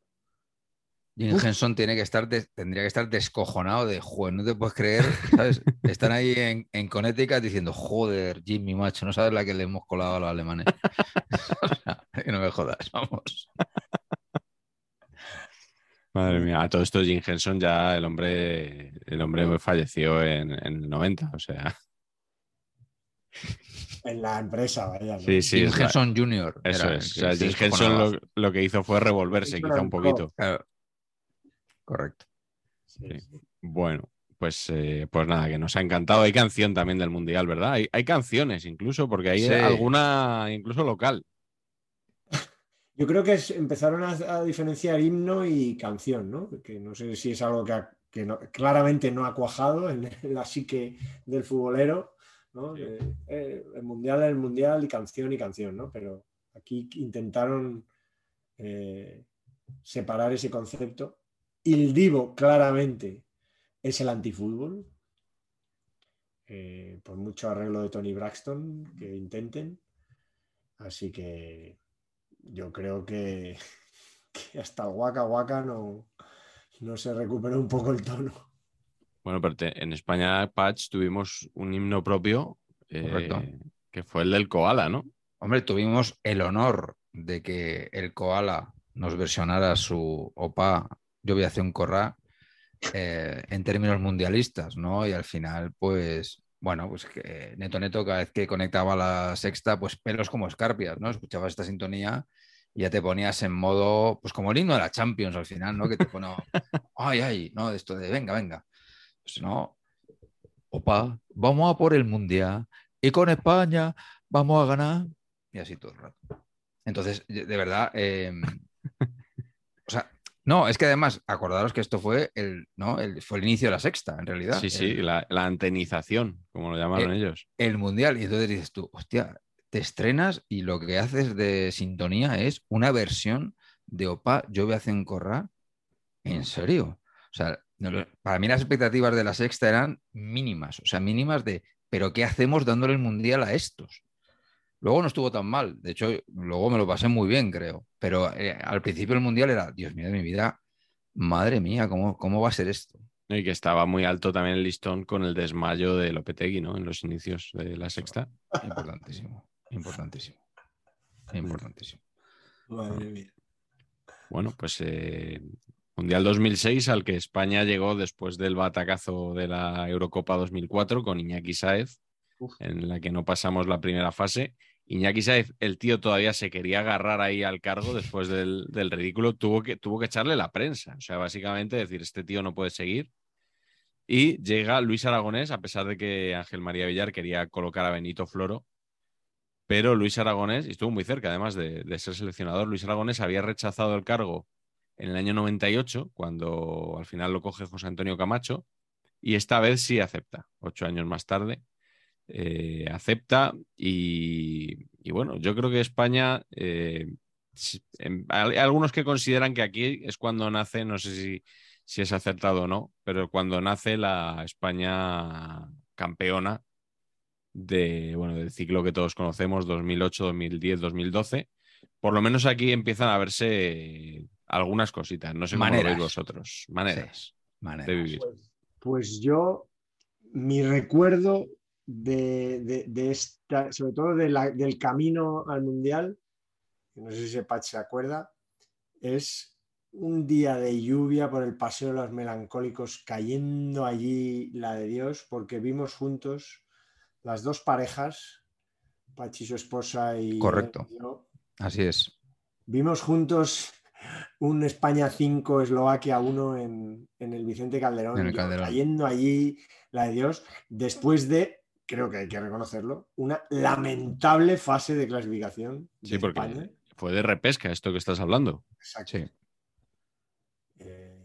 Jim Henson tiene que estar tendría que estar descojonado de, joder, no te puedes creer, ¿sabes? Están ahí en, en Connecticut diciendo, joder, Jimmy, macho, no sabes la que le hemos colado a los alemanes. que no me jodas, vamos. Madre mía, a todo esto Jim Henson ya el hombre, el hombre falleció en, el 90, o sea. En la empresa, vaya. Sí, sí, Jim Henson Jr. Eso es. O sea, Jim Henson lo, que hizo fue revolverse, quizá un poquito. Correcto. Bueno, pues, eh, pues nada, que nos ha encantado. Hay canción también del Mundial, ¿verdad? Hay, canciones incluso, porque hay alguna incluso local. Yo creo que empezaron a, diferenciar himno y canción, ¿no? Que no sé si es algo que, claramente no ha cuajado en la psique del futbolero, ¿no? Eh, el mundial es el mundial y canción y canción, ¿no? Pero aquí intentaron eh, separar ese concepto el Divo claramente es el antifútbol. Eh, por mucho arreglo de Tony Braxton que intenten. Así que yo creo que, hasta el Waka Waka no, no se recupera un poco el tono. Bueno, pero en España, Patch, tuvimos un himno propio eh, que fue el del koala, ¿no? Hombre, tuvimos el honor de que el koala nos versionara su OPA yo voy a hacer un corra eh, en términos mundialistas, ¿no? Y al final, pues, bueno, pues que Neto Neto cada vez que conectaba la sexta, pues pelos como escarpias, ¿no? Escuchabas esta sintonía y ya te ponías en modo, pues como el himno de la Champions al final, ¿no? Que te pone, ay, ay, ¿no? Esto de, venga, venga. Pues no, opa, vamos a por el mundial, y con España vamos a ganar. Y así todo el rato. Entonces, de verdad, eh, o sea, no, es que además, acordaros que esto fue el, ¿no? el, fue el inicio de la sexta, en realidad. Sí, sí, la, antenización, como lo llamaron ellos. El mundial. Y entonces dices tú, hostia, te estrenas y lo que haces de sintonía es una versión de Opa, yo voy a hacer corra. ¿En serio? O sea, para mí las expectativas de la sexta eran mínimas, o sea, mínimas de, pero ¿qué hacemos dándole el mundial a estos? Luego no estuvo tan mal, de hecho, luego me lo pasé muy bien, creo, pero eh, al principio el mundial era, Dios mío de mi vida, madre mía, ¿cómo, cómo va a ser esto? Y que estaba muy alto también el listón con el desmayo de Lopetegui, ¿no? En los inicios de la sexta. Importantísimo, importantísimo, importantísimo. Madre mía. Bueno, pues eh, Mundial 2006 al que España llegó después del batacazo de la Eurocopa 2004 con Iñaki Saez, en la que no pasamos la primera fase Iñaki Saez, el tío todavía se quería agarrar ahí al cargo después del, ridículo, tuvo que, tuvo que echarle la prensa. O sea, básicamente decir, este tío no puede seguir. Y llega Luis Aragonés, a pesar de que Ángel María Villar quería colocar a Benito Floro. Pero Luis Aragonés, y estuvo muy cerca además de, de ser seleccionador, Luis Aragonés había rechazado el cargo en el año 98, cuando al final lo coge José Antonio Camacho, y esta vez sí acepta, ocho años más tarde. Eh, acepta y, bueno, yo creo que España, eh, hay algunos que consideran que aquí es cuando nace, no sé si, si es acertado o no, pero cuando nace la España campeona de, bueno, del ciclo que todos conocemos, 2008, 2010, 2012. Por lo menos aquí empiezan a verse algunas cositas, no sé cómo lo veis vosotros, maneras, de vivir. Pues, pues, yo, mi recuerdo de, esta, sobre todo del camino al mundial, no sé si Sepach se acuerda, es un día de lluvia por el paseo de los melancólicos, cayendo allí la de Dios, porque vimos juntos las dos parejas, Pachi su esposa y correcto, así es. Vimos juntos un España 5, Eslovaquia 1 en, el Vicente Calderón, cayendo allí la de Dios, después de creo que hay que reconocerlo, una lamentable fase de clasificación. sí, porque fue de repesca esto que estás hablando. Exacto. Eh,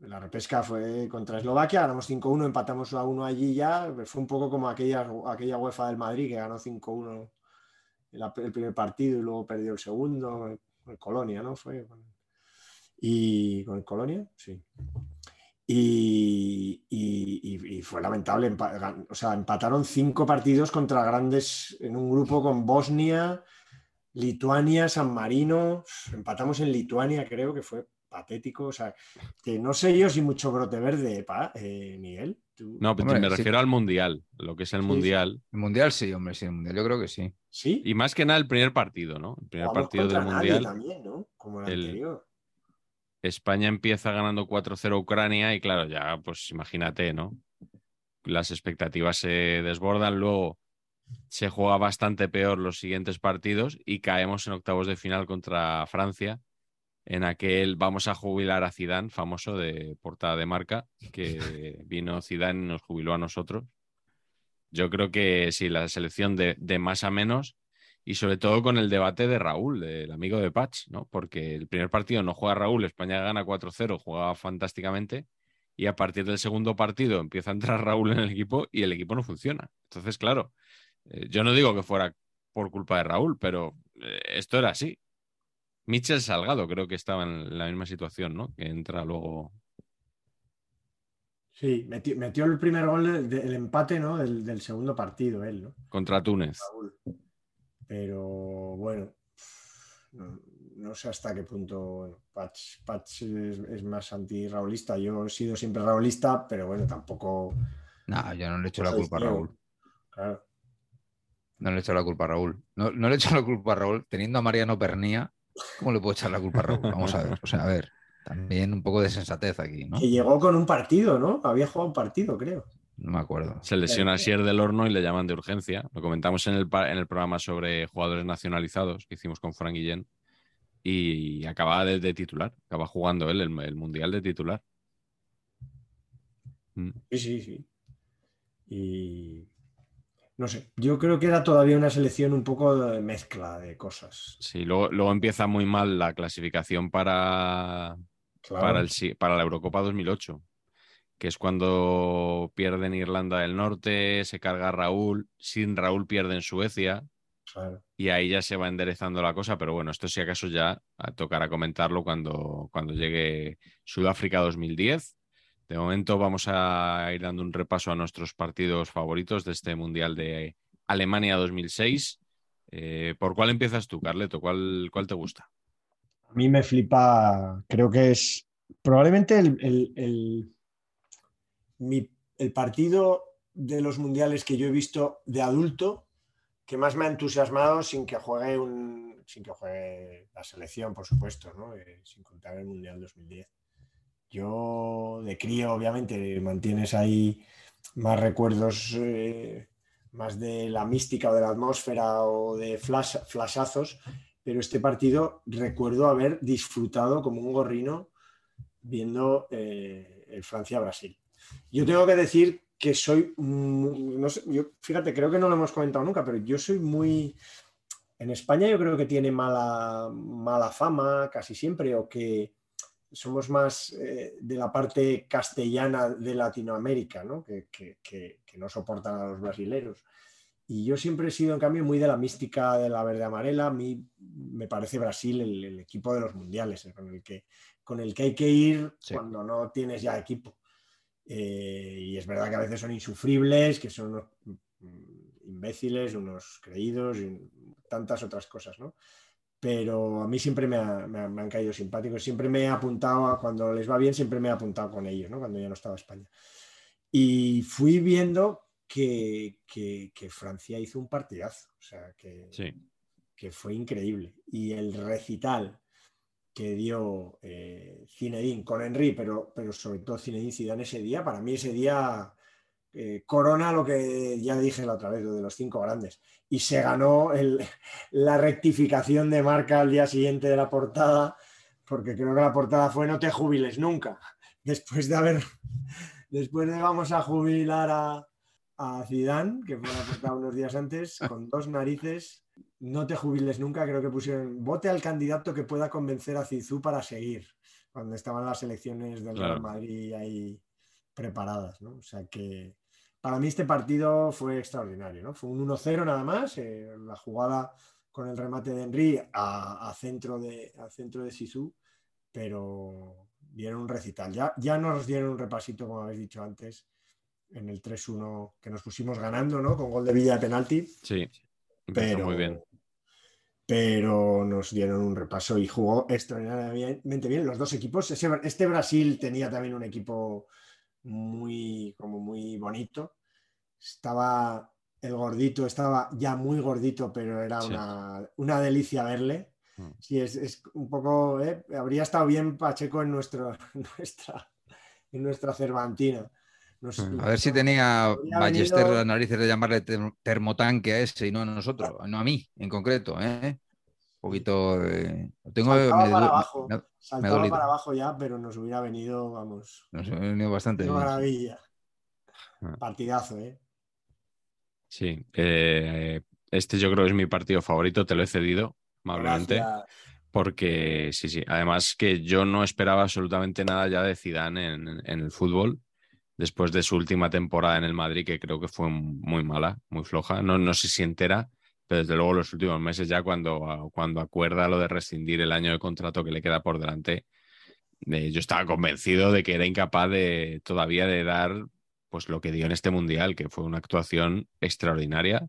la repesca fue contra Eslovaquia, ganamos 5-1, empatamos a 1 allí ya. Fue un poco como aquella, aquella UEFA del Madrid que ganó 5-1 el, primer partido y luego perdió el segundo. Con Colonia, ¿no? Fue. Y con el Colonia, sí. Y, fue lamentable. O sea, empataron cinco partidos contra grandes en un grupo con Bosnia, Lituania, San Marino. Empatamos en Lituania, creo que fue patético. O sea, que no sé yo si mucho brote verde, eh, Miguel. No, pero me refiero al mundial, lo que es el mundial. El mundial sí, hombre, sí, el mundial yo creo que sí. Sí. Y más que nada el primer partido, ¿no? El primer partido del mundial. También, ¿no? Como el anterior. España empieza ganando 4-0 Ucrania y claro, ya pues imagínate, ¿no? Las expectativas se desbordan, luego se juega bastante peor los siguientes partidos y caemos en octavos de final contra Francia en aquel vamos a jubilar a Zidane, famoso de portada de marca, que vino Zidane y nos jubiló a nosotros. Yo creo que sí, la selección de, de más a menos y sobre todo con el debate de Raúl, del amigo de Patch, ¿no? Porque el primer partido no juega Raúl, España gana 4-0, juega fantásticamente, y a partir del segundo partido empieza a entrar Raúl en el equipo y el equipo no funciona. Entonces, claro, eh, yo no digo que fuera por culpa de Raúl, pero eh, esto era así. Michel Salgado creo que estaba en la misma situación, ¿no? Que entra luego. Sí, metió, el primer gol del, empate, ¿no? Del, segundo partido, él, ¿no? Contra Túnez. Pero bueno, no, sé hasta qué punto Patch, es, más anti-raulista. Yo he sido siempre raulista, pero bueno, tampoco. No, yo no le echo la culpa a Raúl. Claro. No le echo la culpa a Raúl. No, le echo la culpa a Raúl. Teniendo a Mariano Pernía, ¿cómo le puedo echar la culpa a Raúl? Vamos a ver. O sea, a ver. También un poco de sensatez aquí, ¿no? Que llegó con un partido, ¿no? Había jugado un partido, creo. No me acuerdo. Se lesiona a Sier del Horno y le llaman de urgencia. Lo comentamos en el, en el programa sobre jugadores nacionalizados que hicimos con Frank Guillén. Y acababa de, titular. Acaba jugando él el, Mundial de titular. Mm. Sí, sí, sí. Y no sé, yo creo que era todavía una selección un poco de mezcla de cosas. Sí, luego, luego empieza muy mal la clasificación para, Claro. para, el, para la Eurocopa 2008, que es cuando pierden Irlanda del Norte, se carga Raúl, sin Raúl pierden Suecia claro. y ahí ya se va enderezando la cosa, pero bueno, esto si acaso ya a- tocará comentarlo cuando, cuando llegue Sudáfrica 2010. De momento vamos a ir dando un repaso a nuestros partidos favoritos de este Mundial de Alemania 2006. Eh, ¿Por cuál empiezas tú, Carleto? ¿Cuál, cuál te gusta? A mí me flipa, creo que es probablemente el, el- el- mi- el partido de los mundiales que yo he visto de adulto que más me ha entusiasmado sin que juegue un, sin que juegue la selección, por supuesto, ¿no? Eh, sin contar el Mundial 2010. Yo de crío, obviamente, mantienes ahí más recuerdos, eh, más de la mística o de la atmósfera o de flash, flashazos, pero este partido recuerdo haber disfrutado como un gorrino viendo eh, el Francia-Brasil. Yo tengo que decir que soy, no sé, yo, fíjate, creo que no lo hemos comentado nunca, pero yo soy muy... En España yo creo que tiene mala, mala fama casi siempre, o que somos más eh, de la parte castellana de Latinoamérica, ¿no? Que, que- que- que no soportan a los brasileros. Y yo siempre he sido, en cambio, muy de la mística de la verde-amarela. A mí me parece Brasil el, el equipo de los mundiales, el con el que, con el que hay que ir Sí. cuando no tienes ya equipo. Eh, y es verdad que a veces son insufribles, que son unos mm, imbéciles, unos creídos y tantas otras cosas, ¿no? Pero a mí siempre me, ha- me ha- me han caído simpáticos, siempre me he apuntado, a, cuando les va bien, siempre me he apuntado con ellos, ¿no? Cuando ya no estaba España. Y fui viendo que, que- que Francia hizo un partidazo, o sea, que, Sí. que fue increíble. Y el recital que dio eh, Zinedine con Henry, pero, pero sobre todo Zinedine Zidane ese día, para mí ese día eh, corona lo que ya dije la otra vez, lo de los cinco grandes. Y se ganó el- la rectificación de marca al día siguiente de la portada, porque creo que la portada fue no te jubiles nunca. Después de haber, después de vamos a jubilar a, a Zidane, que fue la portada unos días antes, con dos narices, no te jubiles nunca, creo que pusieron vote al candidato que pueda convencer a Zizou para seguir, cuando estaban las elecciones del Claro. Real Madrid ahí preparadas, ¿no? O sea que para mí este partido fue extraordinario, ¿no? Fue un 1-0 nada más, eh, la jugada con el remate de Henry a, a centro de a centro de Sisu, pero dieron un recital. Ya, ya nos dieron un repasito, como habéis dicho antes, en el 3-1 que nos pusimos ganando, ¿no? Con gol de Villa de penalti, Sí, pero, muy bien. pero nos dieron un repaso y jugó extraordinariamente bien los dos equipos. Este Brasil tenía también un equipo muy, como muy bonito. Estaba el gordito, estaba ya muy gordito, pero era Sí. una, una delicia verle. Mm. Sí, es, es un poco, ¿eh? habría estado bien Pacheco en, nuestro, en nuestra, en nuestra Cervantina. Nos-. A ver si tenía Ballester venido- las narices de llamarle term- termotanque a ese y no a nosotros, no a mí en concreto. ¿eh? Un poquito de... Tengo, Saltaba me para abajo. me- Saltaba para abajo ya, pero nos hubiera venido, vamos, nos ha venido bastante qué bien. maravilla. Ah. Partidazo, ¿eh? Sí, eh, este yo creo que es mi partido favorito, te lo he cedido amablemente, Gracias. porque sí, sí, además que yo no esperaba absolutamente nada ya de Zidane en, en el fútbol, después de su última temporada en el Madrid, que creo que fue muy mala, muy floja, no, no sé si entera, pero desde luego los últimos meses ya cuando, cuando acuerda lo de rescindir el año de contrato que le queda por delante, eh, yo estaba convencido de que era incapaz de todavía de dar pues lo que dio en este mundial, que fue una actuación extraordinaria,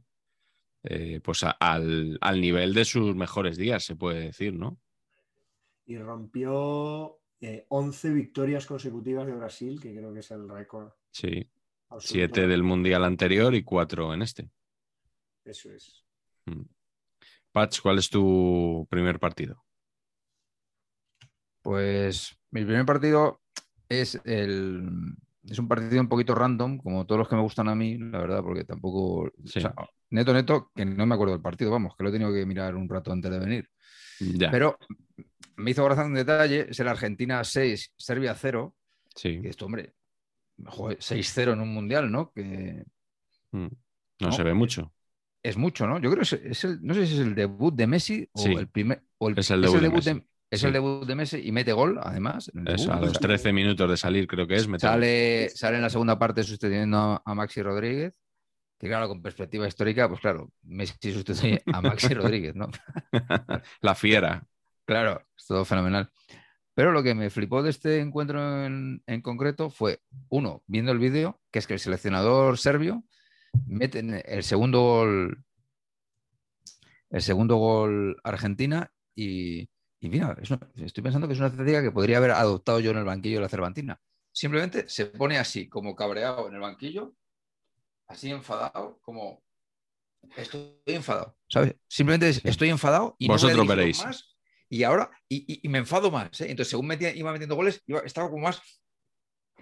eh, pues al, al nivel de sus mejores días, se puede decir, ¿no? Y rompió eh, 11 victorias consecutivas de Brasil, que creo que es el récord. Sí, absoluto. siete del mundial anterior y cuatro en este. Eso es. Mm. Patch, ¿cuál es tu primer partido? Pues mi primer partido es el. Es un partido un poquito random, como todos los que me gustan a mí, la verdad, porque tampoco. Sí. o sea, neto, neto, que no me acuerdo del partido, vamos, que lo he tenido que mirar un rato antes de venir. Ya, Pero me hizo gracia un detalle: es el Argentina 6, Serbia 0. sí. Que esto, hombre, joder, 6-0 en un mundial, ¿no? Que, Mm. No, ¿no? se ve mucho. Es mucho, ¿no? Yo creo que es, es el, no sé si es el debut de Messi o Sí. el primer. o Es el debut de Messi. es Sí. el debut de Messi y mete gol, además. en el debut. a los 13 minutos de salir, creo que es. mete. Sale, sale en la segunda parte sustituyendo a, a Maxi Rodríguez. Que claro, con perspectiva histórica, pues claro, Messi sustituye a Maxi Rodríguez, ¿no? La fiera. Claro, es todo fenomenal. Pero lo que me flipó de este encuentro en, en concreto fue, uno, viendo el vídeo, que es que el seleccionador serbio mete el segundo gol, el segundo gol Argentina y, y mira, es una- estoy pensando que es una táctica que podría haber adoptado yo en el banquillo de la Cervantina. Simplemente se pone así, como cabreado en el banquillo, así enfadado, como estoy enfadado, ¿sabes? Simplemente es, estoy enfadado y no voy a Vosotros veréis. más y ahora, y, y- y me enfado más. ¿eh? Entonces, según metía- iba metiendo goles, iba- estaba como más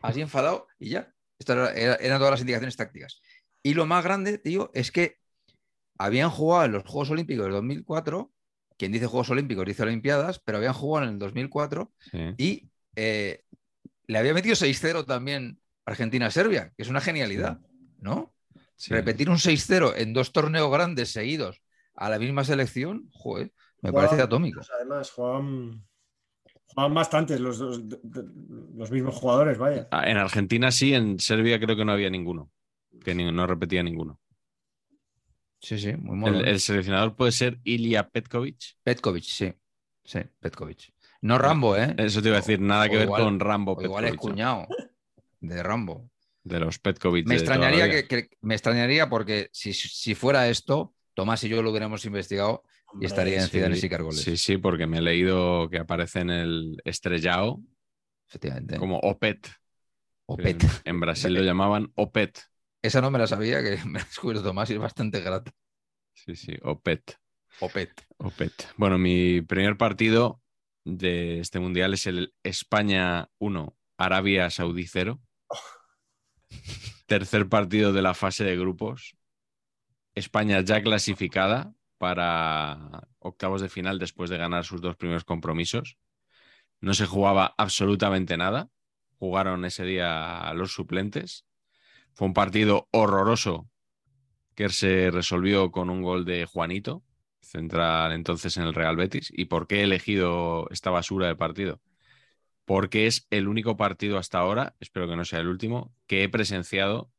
así enfadado y ya. Estas era- era- eran todas las indicaciones tácticas. Y lo más grande, tío, es que habían jugado en los Juegos Olímpicos del 2004. Quien dice Juegos Olímpicos dice Olimpiadas, pero habían jugado en el 2004 Sí. y eh, le había metido 6-0 también Argentina-Serbia, que es una genialidad, ¿no? Sí. Repetir un 6-0 en dos torneos grandes seguidos a la misma selección, joder, me Jugaban parece atómico. Además, jugaban, jugaban bastantes los, los mismos jugadores, vaya. Ah, En Argentina sí, en Serbia creo que no había ninguno. Que ni- no repetía ninguno. Sí, sí, muy El, mono. el seleccionador puede ser Ilya Petkovic. Petkovic, sí. Sí, Petkovic. No Rambo, ¿eh? Eso te iba a decir, nada O que ver igual- con Rambo igual es. ¿no? cuñado de Rambo. De los Petkovic. Me extrañaría que- me extrañaría porque si, si fuera esto, Tomás y yo lo hubiéramos investigado y estaría en sí. Zidane y. Sí, sí, porque me he leído que aparece en el estrellado Efectivamente. como Opet. O que Pet. En, Brasil lo llamaban Opet. Esa no me la sabía, que me la ha descubierto Tomás y es bastante grata. Sí, sí, Opet. O Pet. Opet. Bueno, mi primer partido de este mundial es el España 1, Arabia Saudí 0. Tercer partido de la fase de grupos. España ya clasificada para octavos de final después de ganar sus dos primeros compromisos. No se jugaba absolutamente nada. Jugaron ese día los suplentes. Fue un partido horroroso que se resolvió con un gol de Juanito, central entonces en el Real Betis. ¿Y por qué he elegido esta basura de partido? Porque es el único partido hasta ahora, espero que no sea el último, que he presenciado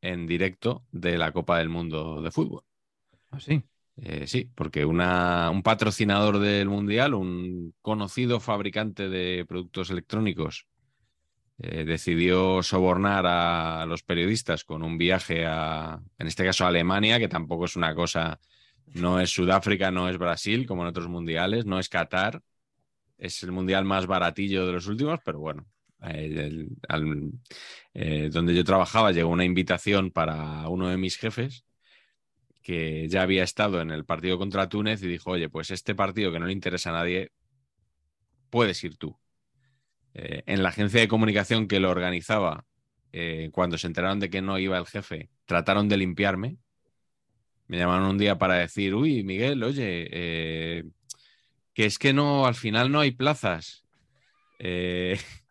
en directo de la Copa del Mundo de Fútbol. Así. Eh, sí, porque un patrocinador del Mundial, un conocido fabricante de productos electrónicos, eh, decidió sobornar a los periodistas con un viaje a, en este caso, a Alemania, que tampoco es una cosa, no es Sudáfrica, no es Brasil, como en otros mundiales, no es Qatar, es el mundial más baratillo de los últimos, pero bueno, eh, donde yo trabajaba llegó una invitación para uno de mis jefes que ya había estado en el partido contra Túnez y dijo, oye, pues este partido que no le interesa a nadie, puedes ir tú. Eh, en la agencia de comunicación que lo organizaba, eh, cuando se enteraron de que no iba el jefe, trataron de limpiarme. Me llamaron un día para decir, uy, Miguel, oye, eh, que es que no, al final no hay plazas.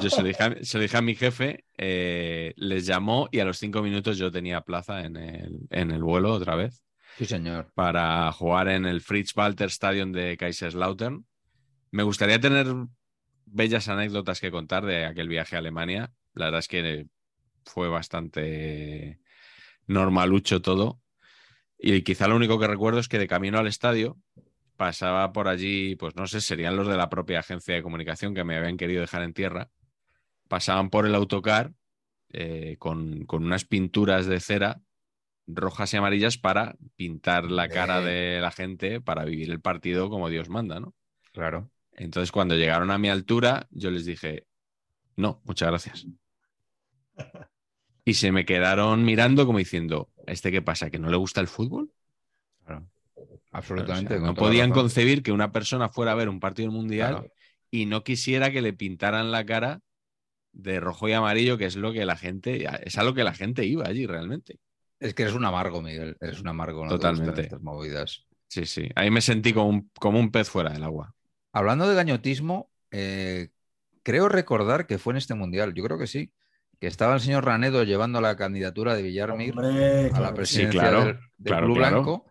yo se lo dije a, se lo dije a mi jefe, eh, les llamó y a los cinco minutos yo tenía plaza en el, en el vuelo otra vez Sí, señor. para jugar en el Fritz Walter Stadion de Kaiserslautern. Me gustaría tener bellas anécdotas que contar de aquel viaje a Alemania. La verdad es que fue bastante normalucho todo. Y quizá lo único que recuerdo es que de camino al estadio pasaba por allí, pues no sé, serían los de la propia agencia de comunicación que me habían querido dejar en tierra. Pasaban por el autocar eh, con, con unas pinturas de cera rojas y amarillas para pintar la cara de la gente para vivir el partido como Dios manda, ¿no? Claro. Entonces, cuando llegaron a mi altura, yo les dije, no, muchas gracias. Y se me quedaron mirando como diciendo, ¿este qué pasa? ¿Que no le gusta el fútbol? claro. O sea, Absolutamente. no podían concebir que una persona fuera a ver un partido mundial Claro. y no quisiera que le pintaran la cara de rojo y amarillo, que es lo que la gente, es a lo que la gente iba allí realmente. Es que eres un amargo, Miguel. Eres un amargo. no Totalmente. estas movidas. Sí, sí. Ahí me sentí como un, como un pez fuera del agua. Hablando de gañotismo, eh, creo recordar que fue en este mundial. Yo creo que sí. que estaba el señor Ranedo llevando la candidatura de Villarmir Hombre, a la presidencia Sí, claro, del, del claro, Club claro. Blanco.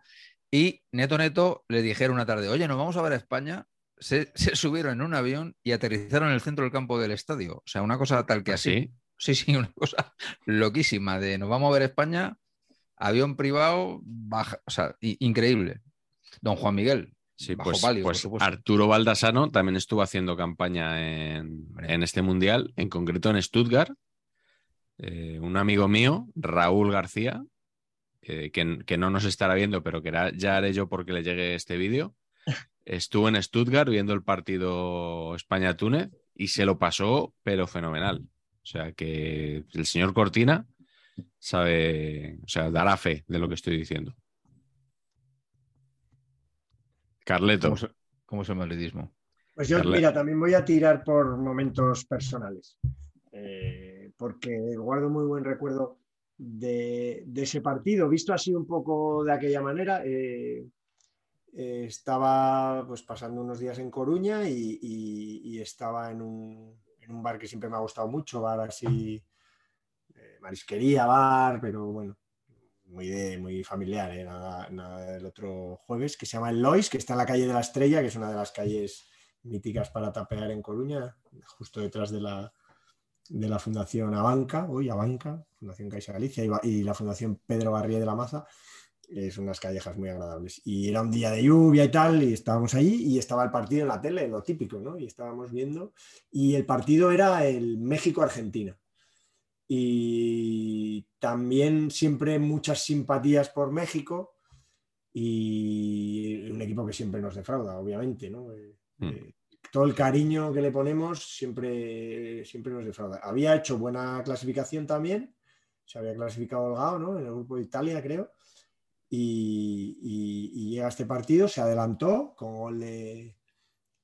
Y Neto Neto le dijeron una tarde, oye, nos vamos a ver a España. Se, se subieron en un avión y aterrizaron en el centro del campo del estadio. O sea, una cosa tal que así. Así. Sí, sí, una cosa loquísima de nos vamos a ver a España, avión privado, baja, o sea, increíble. Don Juan Miguel, Sí, bajo pues, pues. Arturo Baldasano también estuvo haciendo campaña en, en este mundial, en concreto en Stuttgart. Eh, un amigo mío, Raúl García, eh, que, que no nos estará viendo, pero que era- ya haré yo porque le llegue este vídeo, estuvo en Stuttgart viendo el partido España-Túnez y se lo pasó, pero fenomenal. O sea que el señor Cortina sabe, o sea, dará fe de lo que estoy diciendo. Carleto. ¿Cómo es, cómo es el madridismo? Pues yo, mira, también voy a tirar por momentos personales, eh, porque guardo muy buen recuerdo de, ese partido, visto así un poco de aquella manera. eh, eh, estaba pues pasando unos días en Coruña y, estaba en un, en un bar que siempre me ha gustado mucho, bar así, eh, marisquería, bar, pero bueno, muy, de, muy familiar, eh, nada, nada del otro jueves, que se llama El Lois, que está en la calle de la Estrella, que es una de las calles míticas para tapear en Coruña, justo detrás de la, de la Fundación Abanca, hoy Abanca, Fundación Caixa Galicia y, la Fundación Pedro Barrié de la Maza. Es unas callejas muy agradables. Y era un día de lluvia y tal, y estábamos allí y estaba el partido en la tele, lo típico, ¿no? Y estábamos viendo. Y el partido era el México-Argentina. Y también siempre muchas simpatías por México y un equipo que siempre nos defrauda, obviamente, ¿no? Eh, Mm. eh, todo el cariño que le ponemos siempre, siempre nos defrauda. Había hecho buena clasificación también, se había clasificado holgado, ¿no? En el grupo de Italia, creo. Y, y- y llega este partido, se adelantó con gol de.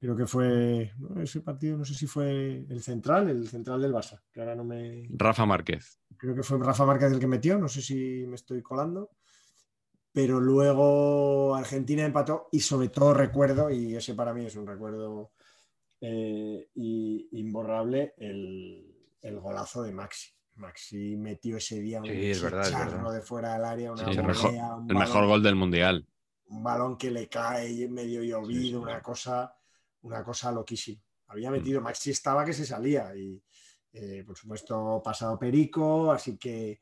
Creo que fue. ¿no? Ese partido, no sé si fue el central, el central del Barça, que ahora no me. Rafa Márquez. Creo que fue Rafa Márquez el que metió, no sé si me estoy colando. Pero luego Argentina empató y sobre todo recuerdo, y ese para mí es un recuerdo eh, y- imborrable, el, el golazo de Maxi. Maxi metió ese día un Sí, es verdad, es chicharro verdad. de fuera del área, una Sí, el mejor- un El mejor gol del mundial. un balón que le cae medio llovido, Sí, una cosa, una cosa loquísima. Había Mm. metido, Maxi estaba que se salía y eh, por supuesto pasado Perico, así que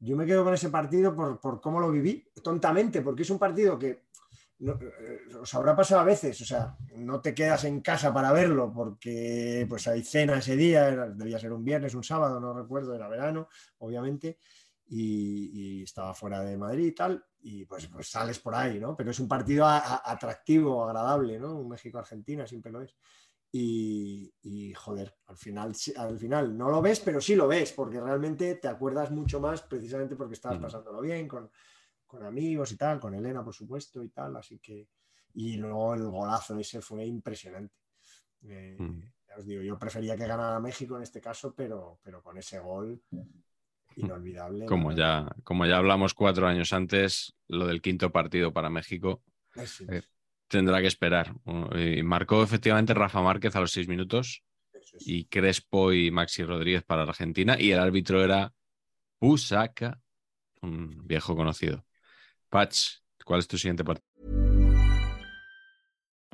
yo me quedo con ese partido por, por cómo lo viví, tontamente, porque es un partido que no- eh, os habrá pasado a veces, o sea, no te quedas en casa para verlo porque pues hay cena ese día, era- debía ser un viernes, un sábado, no recuerdo, era verano, obviamente, y, y estaba fuera de Madrid y tal, y pues, pues sales por ahí, ¿no? Pero es un partido a- a- atractivo, agradable, ¿no? Un México-Argentina siempre lo es. Y, y, joder, al final, al final no lo ves, pero sí lo ves, porque realmente te acuerdas mucho más precisamente porque estabas pasándolo bien con, con amigos y tal, con Elena, por supuesto, y tal, así que... Y luego el golazo ese fue impresionante. Eh, Mm. ya os digo, yo prefería que ganara México en este caso, pero, pero con ese gol inolvidable. Como ya, como ya hablamos cuatro años antes, lo del quinto partido para México Eh, sí, Eh, tendrá que esperar. Y marcó efectivamente Rafa Márquez a los seis minutos es. y Crespo y Maxi Rodríguez para Argentina y el árbitro era Pusaca, un viejo conocido. Patch, ¿cuál es tu siguiente partido?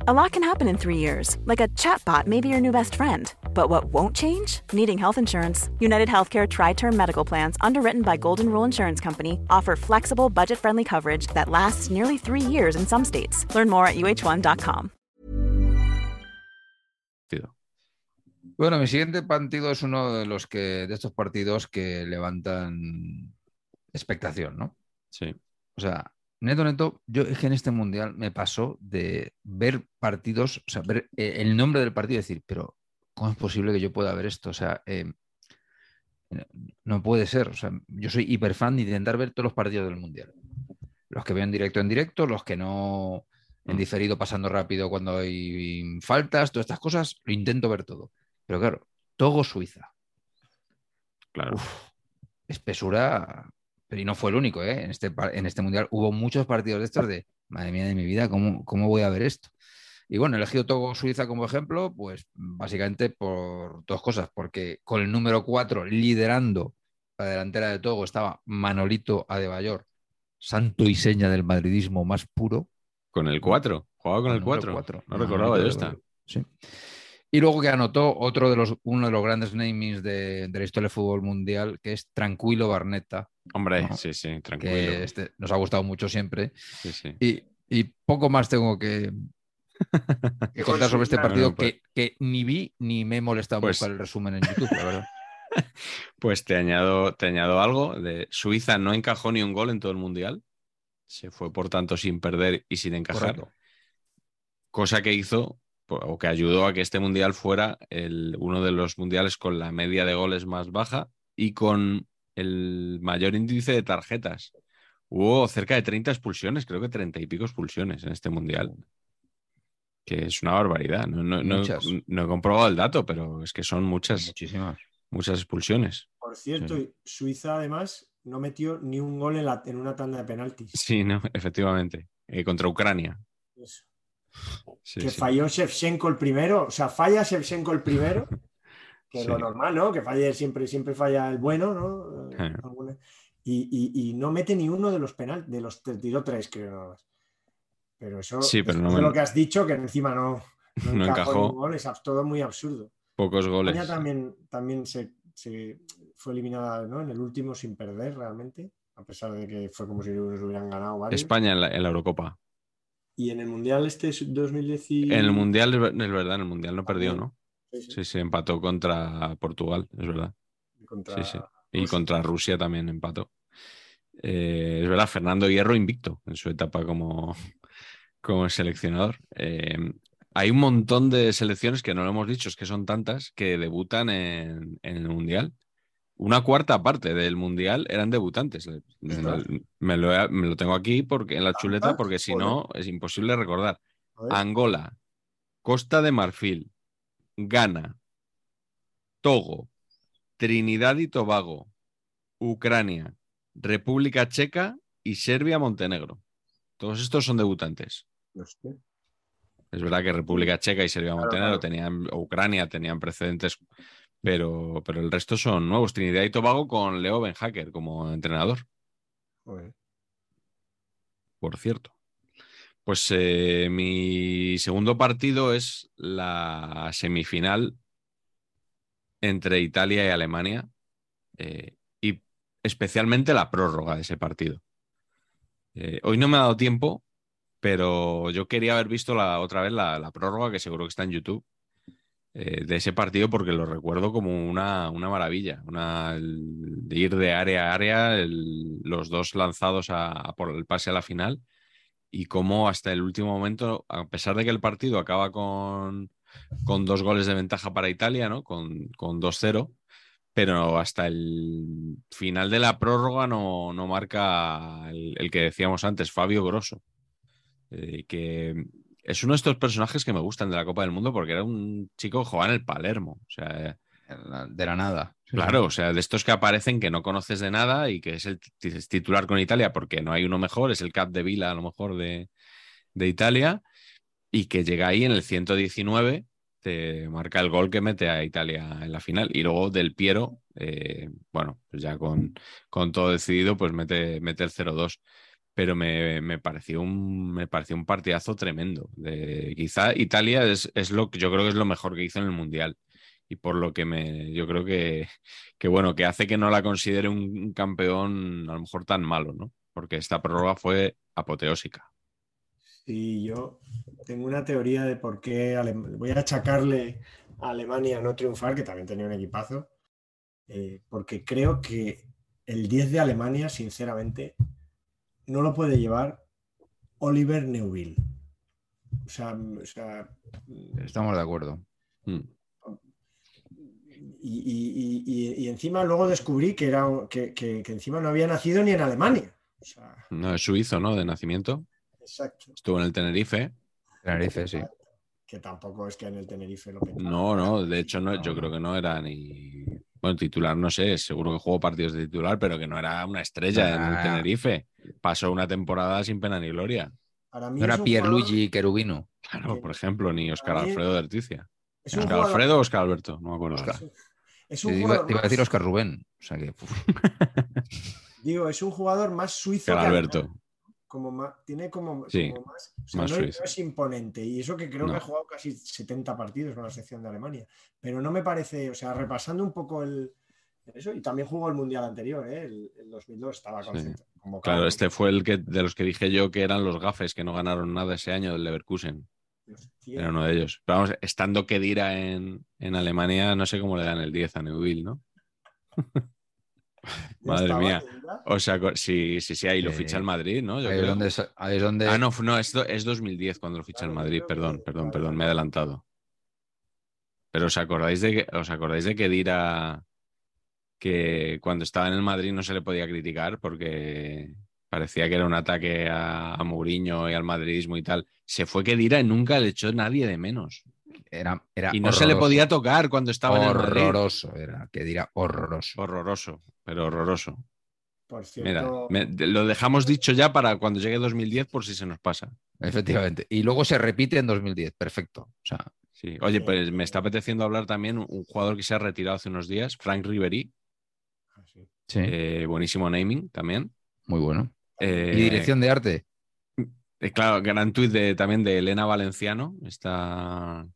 A lot can happen in three years, like a chatbot may be your new best friend. But what won't change? Needing health insurance. United Healthcare Tri Term Medical Plans, underwritten by Golden Rule Insurance Company, offer flexible, budget friendly coverage that lasts nearly three years in some states. Learn more at uh1.com. Bueno, mi siguiente partido es uno de los que de estos partidos que levantan expectación, ¿no? Sí. O sea, neto, neto, yo es que en este mundial me pasó de ver partidos, o sea, ver eh, el nombre del partido y decir, pero ¿cómo es posible que yo pueda ver esto? O sea, eh, no puede ser. O sea, yo soy hiperfan de intentar ver todos los partidos del mundial. Los que veo en directo en directo, los que no en Mm. diferido pasando rápido cuando hay faltas, todas estas cosas, lo intento ver todo. Pero claro, Togo Suiza. Claro. Uf, espesura, pero y no fue el único, ¿eh? En este, en este mundial hubo muchos partidos de estos de, madre mía de mi vida, ¿cómo, cómo voy a ver esto? Y bueno, he elegido Togo Suiza como ejemplo, pues básicamente por dos cosas, porque con el número 4 liderando la delantera de Togo estaba Manolito Adebayor, santo y seña del madridismo más puro. Con el 4, jugaba con el 4. No recordaba yo esta. Sí. Y luego que anotó otro de los, uno de los grandes namings de, la historia del fútbol mundial, que es Tranquilo Barneta. Hombre, sí, sí, tranquilo. Que este, nos ha gustado mucho siempre. Sí, sí. Y, y, poco más tengo que, contar sobre este partido pues que, ni vi ni me he molestado pues, buscar el resumen en YouTube, la verdad. Pues te añado, te añado algo. De Suiza no encajó ni un gol en todo el mundial. Se fue, por tanto, sin perder y sin encajar. Cosa que hizo o que ayudó a que este mundial fuera el, uno de los mundiales con la media de goles más baja y con el mayor índice de tarjetas. Hubo cerca de 30 expulsiones, creo que 30 y pico expulsiones en este mundial. Que es una barbaridad. No, no, he comprobado el dato, pero es que son muchas. Muchísimas. Muchas expulsiones. Por cierto, Suiza además no metió ni un gol en, la, en una tanda de penaltis. Sí, no, efectivamente. Eh, contra Ucrania. Eso que falló Shevchenko el primero, o sea, falla Shevchenko el primero, que es lo normal, ¿no? Que falle siempre, siempre falla el bueno, ¿no? Eh, y, no mete ni uno de los penales, de los tiró tres, creo. Pero eso sí, pero no lo que has dicho, que encima no, no, encajó, es todo muy absurdo. Pocos goles. España también, también se, fue eliminada ¿no? en el último sin perder realmente, a pesar de que fue como si nos hubieran ganado varios. España en la Eurocopa. Y en el Mundial este 2010 En el Mundial, es verdad, en el Mundial no perdió, ¿no? Sí, sí, empató contra Portugal, es verdad. sí, sí. Y contra Rusia también empató. Eh, es verdad, Fernando Hierro invicto en su etapa como, como seleccionador. Eh, hay un montón de selecciones que no lo hemos dicho, es que son tantas que debutan en, en el Mundial una cuarta parte del mundial eran debutantes. Me lo, tengo aquí porque, en la chuleta porque si no es imposible recordar. Angola, Costa de Marfil, Ghana, Togo, Trinidad y Tobago, Ucrania, República Checa y Serbia-Montenegro. Todos estos son debutantes. Es verdad que República Checa y Serbia-Montenegro tenían, Ucrania tenían precedentes pero, pero el resto son nuevos. Trinidad y Tobago con Leo Benhacker como entrenador. Por cierto. Pues eh, mi segundo partido es la semifinal entre Italia y Alemania eh, y especialmente la prórroga de ese partido. Eh, hoy no me ha dado tiempo, pero yo quería haber visto la, otra vez la, prórroga, que seguro que está en YouTube, eh, de ese partido porque lo recuerdo como una, maravilla, una, ir de área a área, los dos lanzados por el pase a la final y cómo hasta el último momento, a pesar de que el partido acaba con, con dos goles de ventaja para Italia, ¿no? con, con 2-0, pero hasta el final de la prórroga no, no marca el, que decíamos antes, Fabio Grosso, eh, que es uno de estos personajes que me gustan de la Copa del Mundo porque era un chico que jugaba en el Palermo. O sea, de la nada. Claro, o sea, de estos que aparecen que no conoces de nada y que es el titular con Italia porque no hay uno mejor, es el Cap de Vila a lo mejor de, Italia y que llega ahí en el 119, te marca el gol que mete a Italia en la final y luego del Piero, eh, bueno, pues ya con, con todo decidido, pues mete, mete el 0-2 pero me, pareció un, me pareció un partidazo tremendo. De, quizá Italia es, lo que yo creo que es lo mejor que hizo en el Mundial. Y por lo que me, yo creo que, que bueno, que hace que no la considere un, campeón a lo mejor tan malo, ¿no? Porque esta prórroga fue apoteósica. Sí, yo tengo una teoría de por qué voy a achacarle a Alemania no triunfar, que también tenía un equipazo, eh, porque creo que el 10 de Alemania, sinceramente, no lo puede llevar Oliver Neuville. O sea, estamos de acuerdo. Hmm. Y, encima luego descubrí que, era, que, encima no había nacido ni en Alemania. no, es suizo, ¿no? De nacimiento. Exacto. Estuvo en el Tenerife. Tenerife, sí. Que tampoco es que en el Tenerife lo No, no, de hecho no, yo creo que no era ni bueno, titular no sé, seguro que jugó partidos de titular, pero que no era una estrella en el Tenerife. Pasó una temporada sin pena ni gloria. Para mí No era Pierluigi Cherubino. Claro, Que- por ejemplo, ni Oscar mí- Alfredo de Articia. es ¿Oscar jugador- Alfredo o Oscar Alberto? No me acuerdo. Oscar. Es Te iba, te iba a decir Oscar Rubén. O sea que, Digo, es un jugador más suizo Oscar que Alberto. Como más, tiene como, Sí, como más, o sea, más no, es- suizo. no es imponente. Y eso que creo No. que ha jugado casi 70 partidos con la sección de Alemania. Pero no me parece, o sea, repasando un poco el. Eso, y también jugó el mundial anterior, ¿eh? el, el 2002 estaba concentrado. Claro, este fue el que de los que dije yo que eran los gafes que no ganaron nada ese año del Leverkusen. Era uno de ellos. Pero vamos, estando Kedira en, en Alemania, no sé cómo le dan el 10 a Neuville, ¿no? Madre mía. O sea, sí, sí, sí, ahí lo ficha el Madrid, ¿no? Yo ahí, es creo. donde, ahí es donde- Ah, no, no, es, es 2010 cuando lo ficha el Claro, yo Madrid. que- Perdón, perdón, perdón, me he adelantado. Pero ¿os acordáis de que, os acordáis de que Dira que cuando estaba en el Madrid no se le podía criticar porque parecía que era un ataque a, a Mourinho y al madridismo y tal? Se fue que Dira y nunca le echó nadie de menos. Era, era Y no se le horroroso. podía tocar cuando estaba en el Madrid. Horroroso, era, que dirá horroroso. Horroroso, pero horroroso. Por Mira, cierto, me- lo dejamos dicho ya para cuando llegue 2010 por si se nos pasa. Efectivamente. Y luego se repite en 2010. Perfecto. O sea, Sí. Oye, pues me está apeteciendo hablar también un jugador que se ha retirado hace unos días, Frank Ribery, Ah, sí. sí, eh, buenísimo naming también. muy bueno. Eh, Y dirección de arte. eh, claro, gran tuit de, también de Elena Valenciano, está,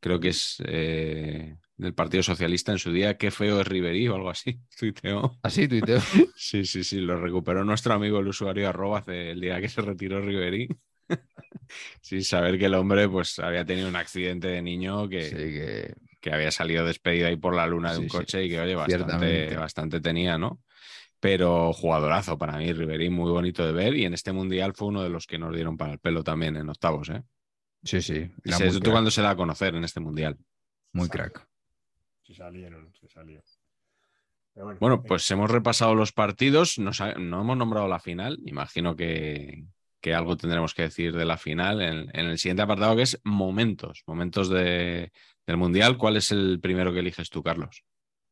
creo que es eh, del Partido Socialista en su día, qué feo es Ribery o algo así, tuiteó. Así, tuiteo. Sí, sí, sí, lo recuperó nuestro amigo el usuario arroba hace el día que se retiró Ribery. Sin saber que el hombre pues había tenido un accidente de niño que, Sí, que que había salido despedido ahí por la luna de Sí, un sí, coche y que, oye, bastante, bastante tenía, ¿no? Pero jugadorazo para mí, Ribery, muy bonito de ver y en este mundial fue uno de los que nos dieron para el pelo también en octavos, ¿eh? Sí, sí. Y se- muy ¿Tú crack, cuándo se da a conocer en este mundial? muy crack. Se salieron, se salió. Pero bueno, Bueno, eh, pues hemos repasado los partidos, nos ha- no hemos nombrado la final, imagino que, que algo tendremos que decir de la final en, en el siguiente apartado que es momentos, momentos de- del mundial. ¿Cuál es el primero que eliges tú, Carlos?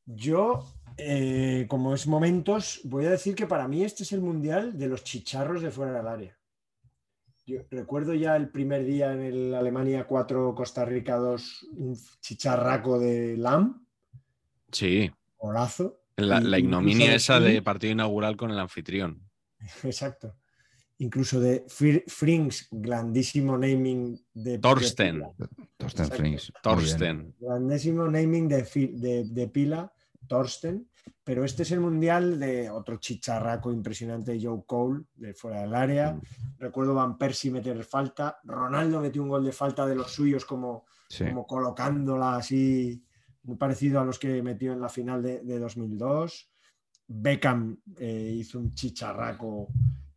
Yo, eh, como es momentos, voy a decir que para mí este es el mundial de los chicharros de fuera del área. Yo recuerdo ya el primer día en el Alemania 4, Costa Rica 2, un chicharraco de Lam, Sí, golazo. la, ignominia esa de partido inaugural con el anfitrión. Exacto. Incluso de Frings, grandísimo naming de Torsten. de. Torsten. Frings. Torsten. Grandísimo naming de, de- de Pila, Torsten. Pero este es el mundial de otro chicharraco impresionante, Joe Cole, de fuera del área. Mm. Recuerdo Van Persie meter falta. Ronaldo metió un gol de falta de los suyos, como, Sí. como colocándola así, muy parecido a los que metió en la final de, de 2002. Beckham eh, hizo un chicharraco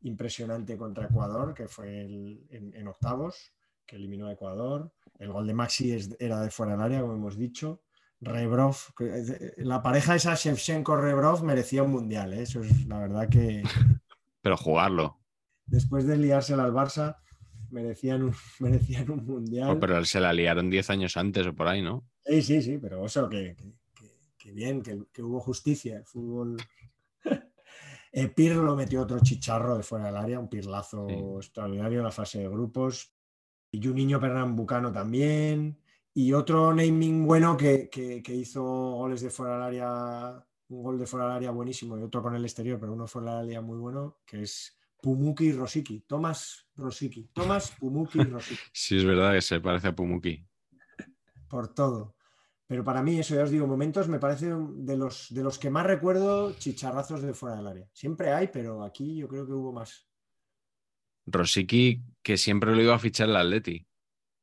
impresionante contra Ecuador, que fue el- en, en octavos, que eliminó a Ecuador. El gol de Maxi es- era de fuera del área, como hemos dicho. Rebrov, que- eh, la pareja esa Shevchenko-Rebrov merecía un mundial, ¿eh? eso es la verdad que Pero jugarlo. después de liársela al Barça, merecían un, merecían un mundial. Oh, pero se la liaron 10 años antes o por ahí, ¿no? Sí, sí, sí, pero eso que, que- que- que bien, que, que hubo justicia. El fútbol. Eh, Pirlo metió otro chicharro de fuera del área, un pirlazo Sí. extraordinario en la fase de grupos. Y un niño Pernambucano también. Y otro naming bueno que, que- que hizo goles de fuera del área, un gol de fuera del área buenísimo y otro con el exterior, pero uno fuera del área muy bueno, que es Pumuki Rosiki. Tomás Rosiki. Tomás Pumuki Rosiki. Sí, es verdad que se parece a Pumuki. por todo. Pero para mí, eso ya os digo, momentos me parece de los, de los que más recuerdo chicharrazos de fuera del área. Siempre hay, pero aquí yo creo que hubo más. Rosicki, que siempre lo iba a fichar el Atleti.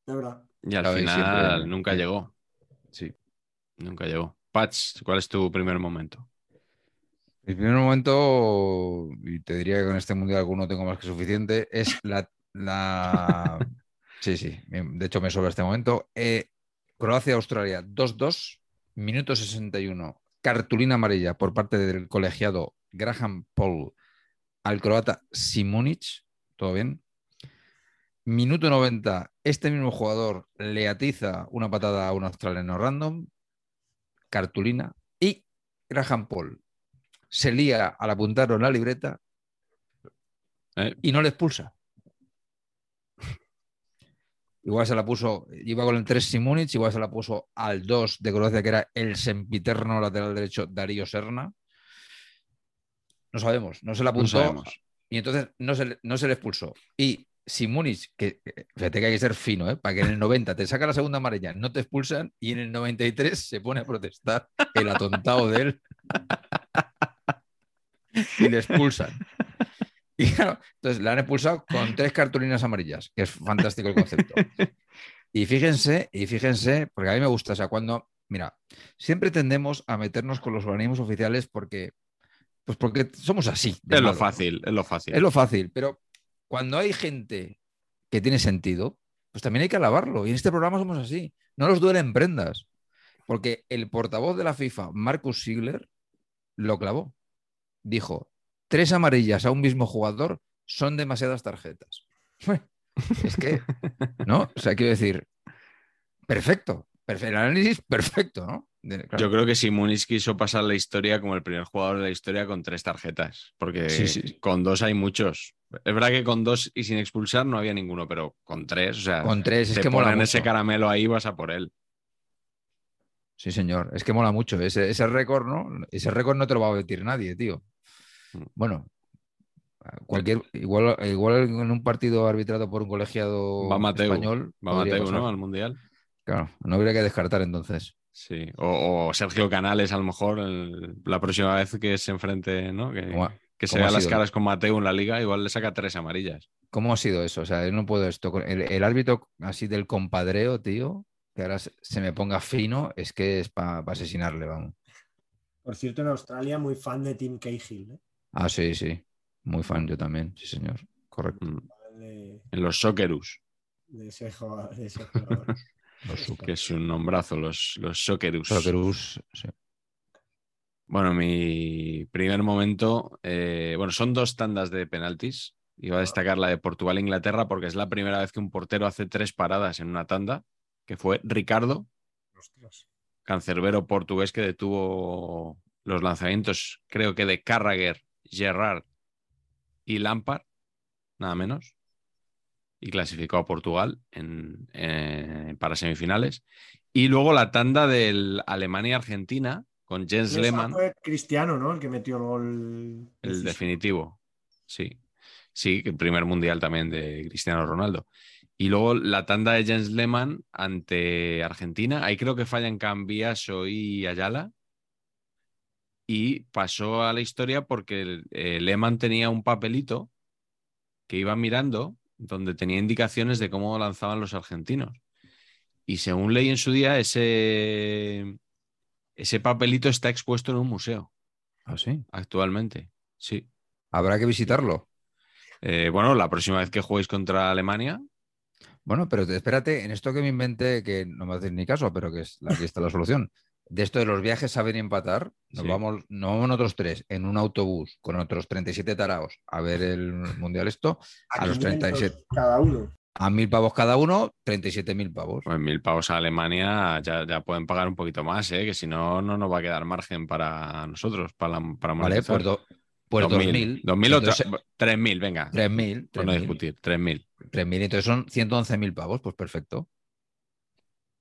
De verdad. Y al Claro, final siempre- nunca llegó. Sí. Nunca llegó. Patch, ¿cuál es tu primer momento? Mi primer momento, y te diría que con este mundial alguno tengo más que suficiente, es la. la... Sí, sí, de hecho me sobra este momento. Eh, Croacia-Australia 2-2, minuto 61, cartulina amarilla por parte del colegiado Graham Paul al croata Simunic, ¿todo bien? Minuto 90, este mismo jugador le atiza una patada a un australiano random, cartulina, y Graham Paul se lía al apuntarlo en la libreta ¿Eh? y no le expulsa. igual se la puso, iba con el 3 Simunic, igual se la puso al 2 de Croacia, que era el sempiterno lateral derecho Darío Serna. No sabemos, no se la No sabemos. y entonces no se, no se le expulsó. Y si Múnich, que fíjate que hay que ser fino, ¿eh? para que en el 90 te saca la segunda amarilla, no te expulsan y en el 93 se pone a protestar el atontado de él y le expulsan. Y claro, entonces le han expulsado con tres cartulinas amarillas, que es fantástico el concepto. Y fíjense, y fíjense, porque a mí me gusta, o sea, cuando, mira, siempre tendemos a meternos con los organismos oficiales porque, pues porque somos así. Es lo fácil, es lo fácil. Es lo fácil, pero cuando hay gente que tiene sentido, pues también hay que alabarlo. Y en este programa somos así. No nos duelen prendas. Porque el portavoz de la FIFA, Marcus Sigler, lo clavó. Dijo, tres amarillas a un mismo jugador son demasiadas tarjetas. Es que, ¿no? O sea, quiero decir, perfecto. perfe- El análisis perfecto, ¿no? Claro. Yo creo que si Muniz quiso pasar la historia como el primer jugador de la historia con tres tarjetas, porque Sí, sí. con dos hay muchos. Es verdad que con dos y sin expulsar no había ninguno, pero con tres, o sea, Con tres, es que mola ponen ese mucho. caramelo ahí, vas a por él. Sí, señor. Es que mola mucho. Ese, ese récord, ¿no? Ese récord no te lo va a batir nadie, tío. Mm. Bueno, cualquier, igual, igual en un partido arbitrado por un colegiado Va Mateu, español. Va Mateu. ¿no? Al Mundial. Claro, no habría que descartar entonces. Sí. O, o Sergio Canales, a lo mejor, el- la próxima vez que se enfrente, ¿no? Que, ¿Cómo ha, que se vea las caras con Mateu en la liga, igual le saca tres amarillas. cómo ha sido eso? O sea, yo no puedo esto. con- El, el árbitro así del compadreo, tío, que ahora se, me ponga fino, es que es para asesinarle, vamos. Por cierto, en Australia, muy fan de Tim Cahill. ¿eh? Ah, sí, sí. Muy fan yo también, sí, señor. Correcto. Mm. De, En los Socceroos, de ese jugador. de ese jugador. Los que es un nombrazo, los, los Socceroos. Socceroos, sí. Bueno, mi primer momento, eh, bueno, son dos tandas de penaltis. Iba a destacar la de Portugal-Inglaterra porque es la primera vez que un portero hace tres paradas en una tanda, que fue Ricardo, Ostras. cancerbero portugués que detuvo los lanzamientos, creo que de Carragher, Gerrard y Lampard, nada menos, y clasificó a Portugal en, eh, para semifinales. Y luego la tanda del Alemania-Argentina con Jens Lehmann. fue Cristiano, ¿no? El que metió el gol. El definitivo, sí. Sí, que el primer mundial también de Cristiano Ronaldo. Y luego la tanda de Jens Lehmann ante Argentina. Ahí creo que fallan Cambiaso y Ayala. Y pasó a la historia porque eh, Lehmann tenía un papelito que iba mirando donde tenía indicaciones de cómo lanzaban los argentinos. Y según leí en su día, ese, ese papelito está expuesto en un museo Ah, sí. actualmente. Sí. Habrá que visitarlo. Eh, bueno, la próxima vez que juguéis contra Alemania, Bueno, pero te- espérate, en esto que me inventé, que no me haces ni caso, pero que es, aquí está la solución. De esto de los viajes saber y empatar, nos Sí. vamos, no vamos nosotros tres en un autobús con otros 37 taraos a ver el mundial esto, a los 500 37. Cada uno. a mil pavos cada uno, 37 mil pavos. pues mil pavos a Alemania ya, ya pueden pagar un poquito más, ¿eh? que si no, no nos va a quedar margen para nosotros, para, la- para Vale, monetizar. pues, do- pues 2.000. 2.000 o Entonces, 3.000, venga. 3.000. Por no 3.000. discutir, 3.000. 3.000, entonces son 111.000 pavos, pues perfecto.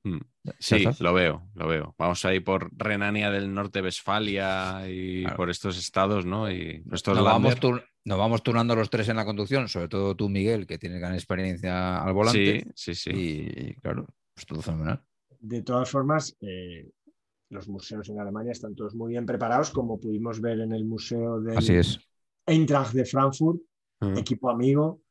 Mm. Sí, lo veo, lo veo. Vamos a ir por Renania del Norte, Westfalia y Claro. por estos estados, ¿no? Y estos Nos vamos, tur- nos vamos turnando los tres en la conducción, sobre todo tú, Miguel, que tienes gran experiencia al volante. Sí, sí, sí. Y claro, pues todo fenomenal. De todas formas, eh, los museos en Alemania están todos muy bien preparados, como pudimos ver en el museo de Así es. Eintracht de Frankfurt, Mm. equipo amigo,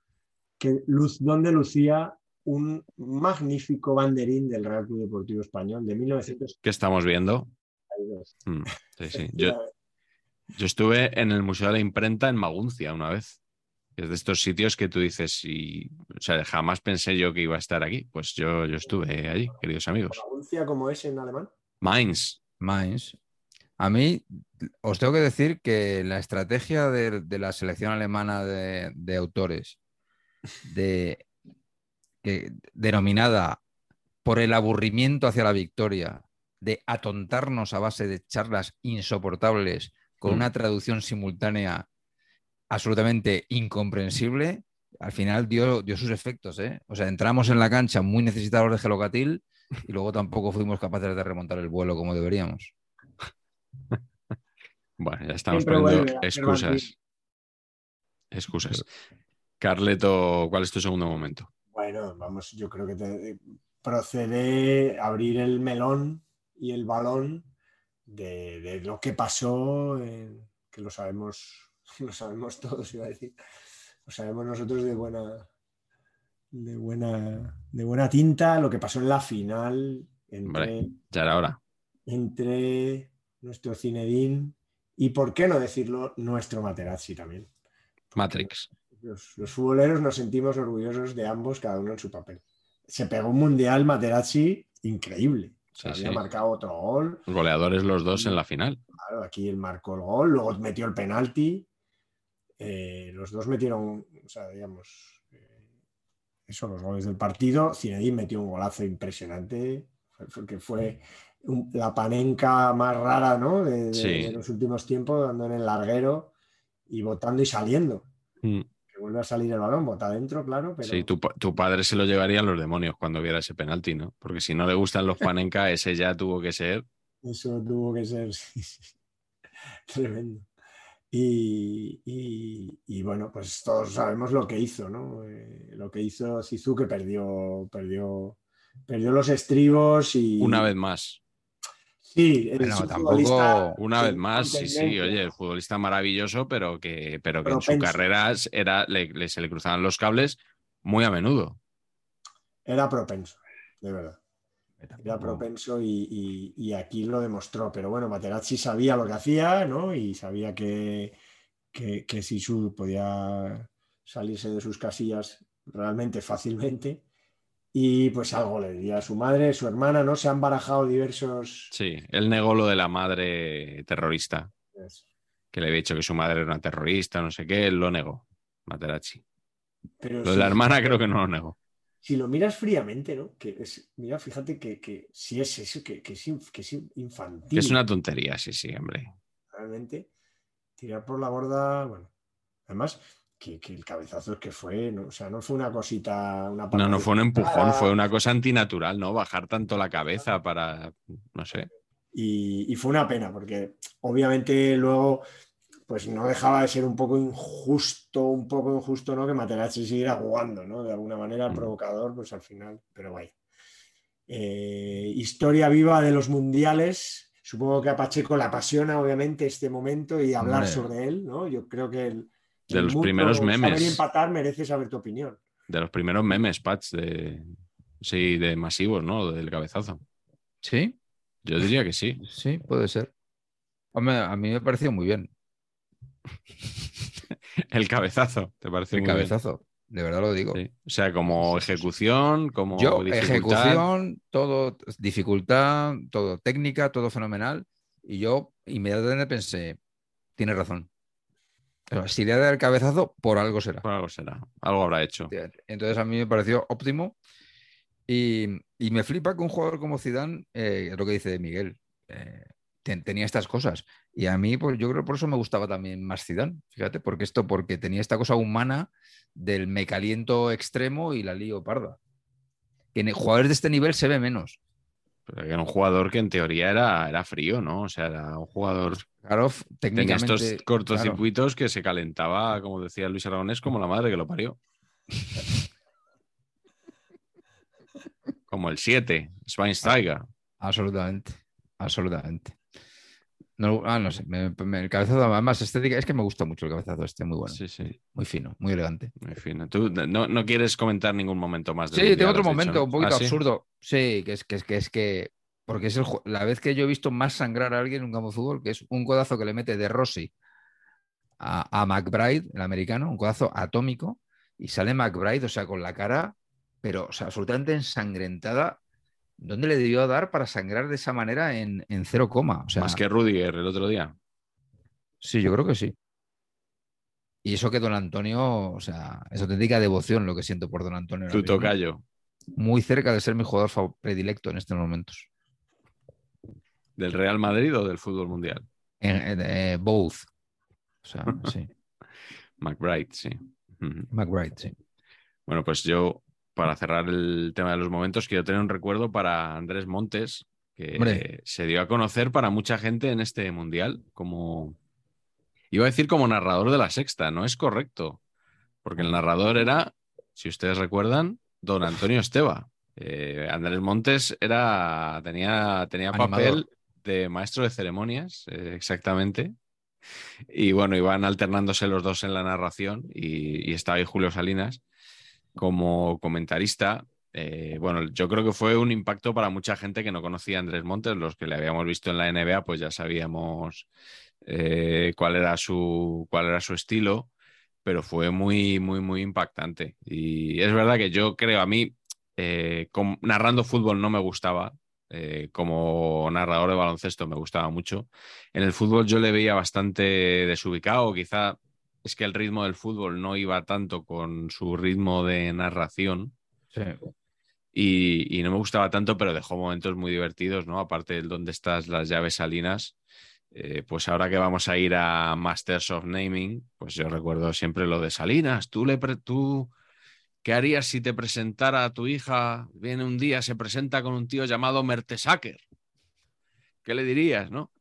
que luz, donde lucía un magnífico banderín del Real Club Deportivo Español de 1932. ¿Qué estamos viendo? Mm, Sí, sí. Yo, Yo estuve en el Museo de la Imprenta en Maguncia una vez. Es de estos sitios que tú dices, y, o sea, jamás pensé yo que iba a estar aquí. Pues yo, yo estuve allí, queridos amigos. ¿Pronuncia como es en alemán? Mainz. Mainz. A mí os tengo que decir que la estrategia de, de la selección alemana de, de autores, de, que- denominada por el aburrimiento hacia la victoria, de atontarnos a base de charlas insoportables con Mm. una traducción simultánea absolutamente incomprensible, al final dio, dio sus efectos, ¿eh? O sea, entramos en la cancha muy necesitados de gelocatil y luego tampoco fuimos capaces de remontar el vuelo como deberíamos. Bueno, ya estamos Siempre poniendo vuelve excusas. Excusas. Carleto, ¿cuál es tu segundo momento? Bueno, vamos, yo creo que te- procede a abrir el melón y el balón de, de lo que pasó, que lo sabemos, lo sabemos todos, iba a decir. Lo sabemos nosotros de buena, de buena, de buena tinta, lo que pasó en la final entre, Hombre. Ya era hora. entre nuestro Zinedine y, por qué no decirlo, nuestro Materazzi también. Matrix. Los, los futboleros nos sentimos orgullosos de ambos, cada uno en su papel. Se pegó un mundial Materazzi increíble. Sí, había sí. marcado otro gol. Goleadores los dos en la final. Claro, aquí él marcó el gol, luego metió el penalti. Eh, los dos metieron, o sea, digamos, eh, eso, los goles del partido. Zinedine metió un golazo impresionante, porque fue un- la panenca más rara ¿no? de, de- Sí. de los últimos tiempos, dando en el larguero y botando y saliendo. Mm. Vuelve a salir el balón, bota adentro, claro, pero Sí, tu, pa- tu padre se lo llevaría a los demonios cuando viera ese penalti, ¿no? Porque si no le gustan los panenka, ese ya tuvo que ser. eso tuvo que ser sí, sí, tremendo. Y, y- y, bueno, pues todos sabemos lo que hizo, ¿no? Eh, lo que hizo Zizou, que perdió, perdió, perdió los estribos y. Una vez más. Sí, Bueno, tampoco- Una vez más, sí, sí, oye, el futbolista maravilloso, pero que, pero que en su carrera era, le- le- se le cruzaban los cables muy a menudo. Era propenso, de verdad. Era propenso y, y- y aquí lo demostró. Pero bueno, Materazzi sabía lo que hacía, ¿no? Y sabía que, que, que Sisu podía salirse de sus casillas realmente fácilmente. Y pues algo le diría a su madre, su hermana, ¿no? Se han barajado diversos. Sí, él negó lo de la madre terrorista, que le había dicho que su madre era una terrorista, no sé qué, él lo negó, Materazzi. Pero Lo de la hermana creo que no lo negó. Si lo miras fríamente, ¿no? Que es, mira, fíjate que, que si es eso, que, que es, que es infantil. Que es una tontería, sí, sí, hombre. realmente tirar por la borda, bueno, además que, que el cabezazo es que fue, no, o sea, no fue una cosita, una No, no fue un empujón, fue una cosa antinatural, ¿no? Bajar tanto la cabeza para, no sé. y, y fue una pena, porque obviamente luego pues no dejaba de ser un poco injusto, un poco injusto, ¿no? Que Materazzi siguiera jugando, ¿no? De alguna manera Mm. provocador, pues al final, pero vaya. Eh, historia viva de los mundiales. Supongo que a Pacheco le apasiona, obviamente, este momento y hablar sobre él, ¿no? Yo creo que el, De los mundo primeros Saber memes. empatar merece saber tu opinión. De los primeros memes, Patch, de, sí, de masivos, ¿no? Del cabezazo. Sí, Yo diría que sí. sí, puede ser. Hombre, a mí me pareció muy bien. El cabezazo, ¿te parece El muy bien? cabezazo, de verdad lo digo. Sí. O sea, como ejecución, como Yo, dificultad. ejecución, todo, dificultad, todo, técnica, todo fenomenal. Y yo inmediatamente pensé, tiene razón. Si le da el cabezazo, por algo será. Por algo será. Algo habrá hecho. Entonces a mí me pareció óptimo. Y, y me flipa que un jugador como Zidane, eh, es lo que dice Miguel, eh, ten- tenía estas cosas. Y a mí, pues yo creo por eso me gustaba también más Zidane, fíjate, porque esto, porque tenía esta cosa humana del me caliento extremo y la lío parda. Que en jugadores de este nivel se ve menos. Pero era un jugador que en teoría era, era frío, ¿no? O sea, era un jugador. Claro, f- Tenía técnicamente. estos cortocircuitos que se calentaba, como decía Luis Aragonés, como la madre que lo parió. Como el 7, Schweinsteiger. claro, absolutamente, absolutamente. No, ah, no sé, me- me- el cabezazo, además estética, es que me gusta mucho el cabezazo este, muy bueno, Sí, sí. muy fino, muy elegante. En fin, tú no, no quieres comentar ningún momento más del Sí, tengo otro dicho, momento ¿no? un poquito ¿Ah, sí? absurdo. Sí, que es que es que es que. Porque es el la vez que yo he visto más sangrar a alguien en un campo de fútbol, que es un codazo que le mete de Rossi a, a McBride, el americano, un codazo atómico, y sale McBride, o sea, con la cara, pero o sea, absolutamente ensangrentada. ¿Dónde le debió dar para sangrar de esa manera en, en cero coma? O sea, Más que Rudiger el otro día. Sí, yo creo que sí. Y eso que don Antonio, o sea, es auténtica devoción lo que siento por don Antonio. Tu tocayo. muy cerca de ser mi jugador predilecto en estos momentos. ¿Del Real Madrid o del fútbol mundial? Eh, both. O sea, sí. McBride, sí. McBride, sí. Bueno, pues yo, para cerrar el tema de los momentos, quiero tener un recuerdo para Andrés Montes, que Hombre. se dio a conocer para mucha gente en este mundial como. Iba a decir como narrador de la sexta, no es correcto, porque el narrador era, si ustedes recuerdan, don Antonio Esteba. Eh, Andrés Montes era, tenía, tenía Animador. papel de maestro de ceremonias, eh, exactamente. Y bueno, iban alternándose los dos en la narración y, y estaba ahí Julio Salinas como comentarista. Eh, bueno, yo creo que fue un impacto para mucha gente que no conocía a Andrés Montes. Los que le habíamos visto en la NBA, pues ya sabíamos eh, cuál, era su, cuál era su estilo, pero fue muy, muy, muy impactante. Y es verdad que yo creo, a mí, eh, narrando fútbol no me gustaba. como narrador de baloncesto me gustaba mucho. En el fútbol yo le veía bastante desubicado, quizá es que el ritmo del fútbol no iba tanto con su ritmo de narración Sí. y, y no me gustaba tanto, pero dejó momentos muy divertidos, ¿no? Aparte del dónde estás las llaves salinas, eh, pues ahora que vamos a ir a Masters of Naming, pues yo recuerdo siempre lo de Salinas, tú le tú ¿qué harías si te presentara a tu hija, viene un día, se presenta con un tío llamado Mertesacker? ¿Qué le dirías, no?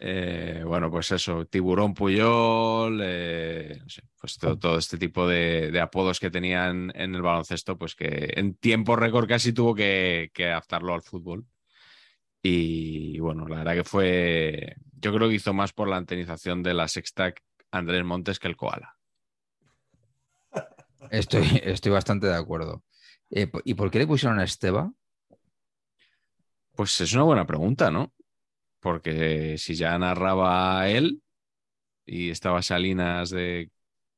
Eh, bueno, pues eso, Tiburón Puyol, eh, no sé, pues todo, todo este tipo de, de apodos que tenían en el baloncesto, pues que en tiempo récord casi tuvo que, que adaptarlo al fútbol. Y bueno, la verdad que fue, yo creo que hizo más por la antenización de la sexta Andrés Montes que el Koala. Estoy, estoy bastante de acuerdo. Eh, ¿Y por qué le pusieron a Esteba? Pues es una buena pregunta, ¿no? Porque si ya narraba él y estaba Salinas de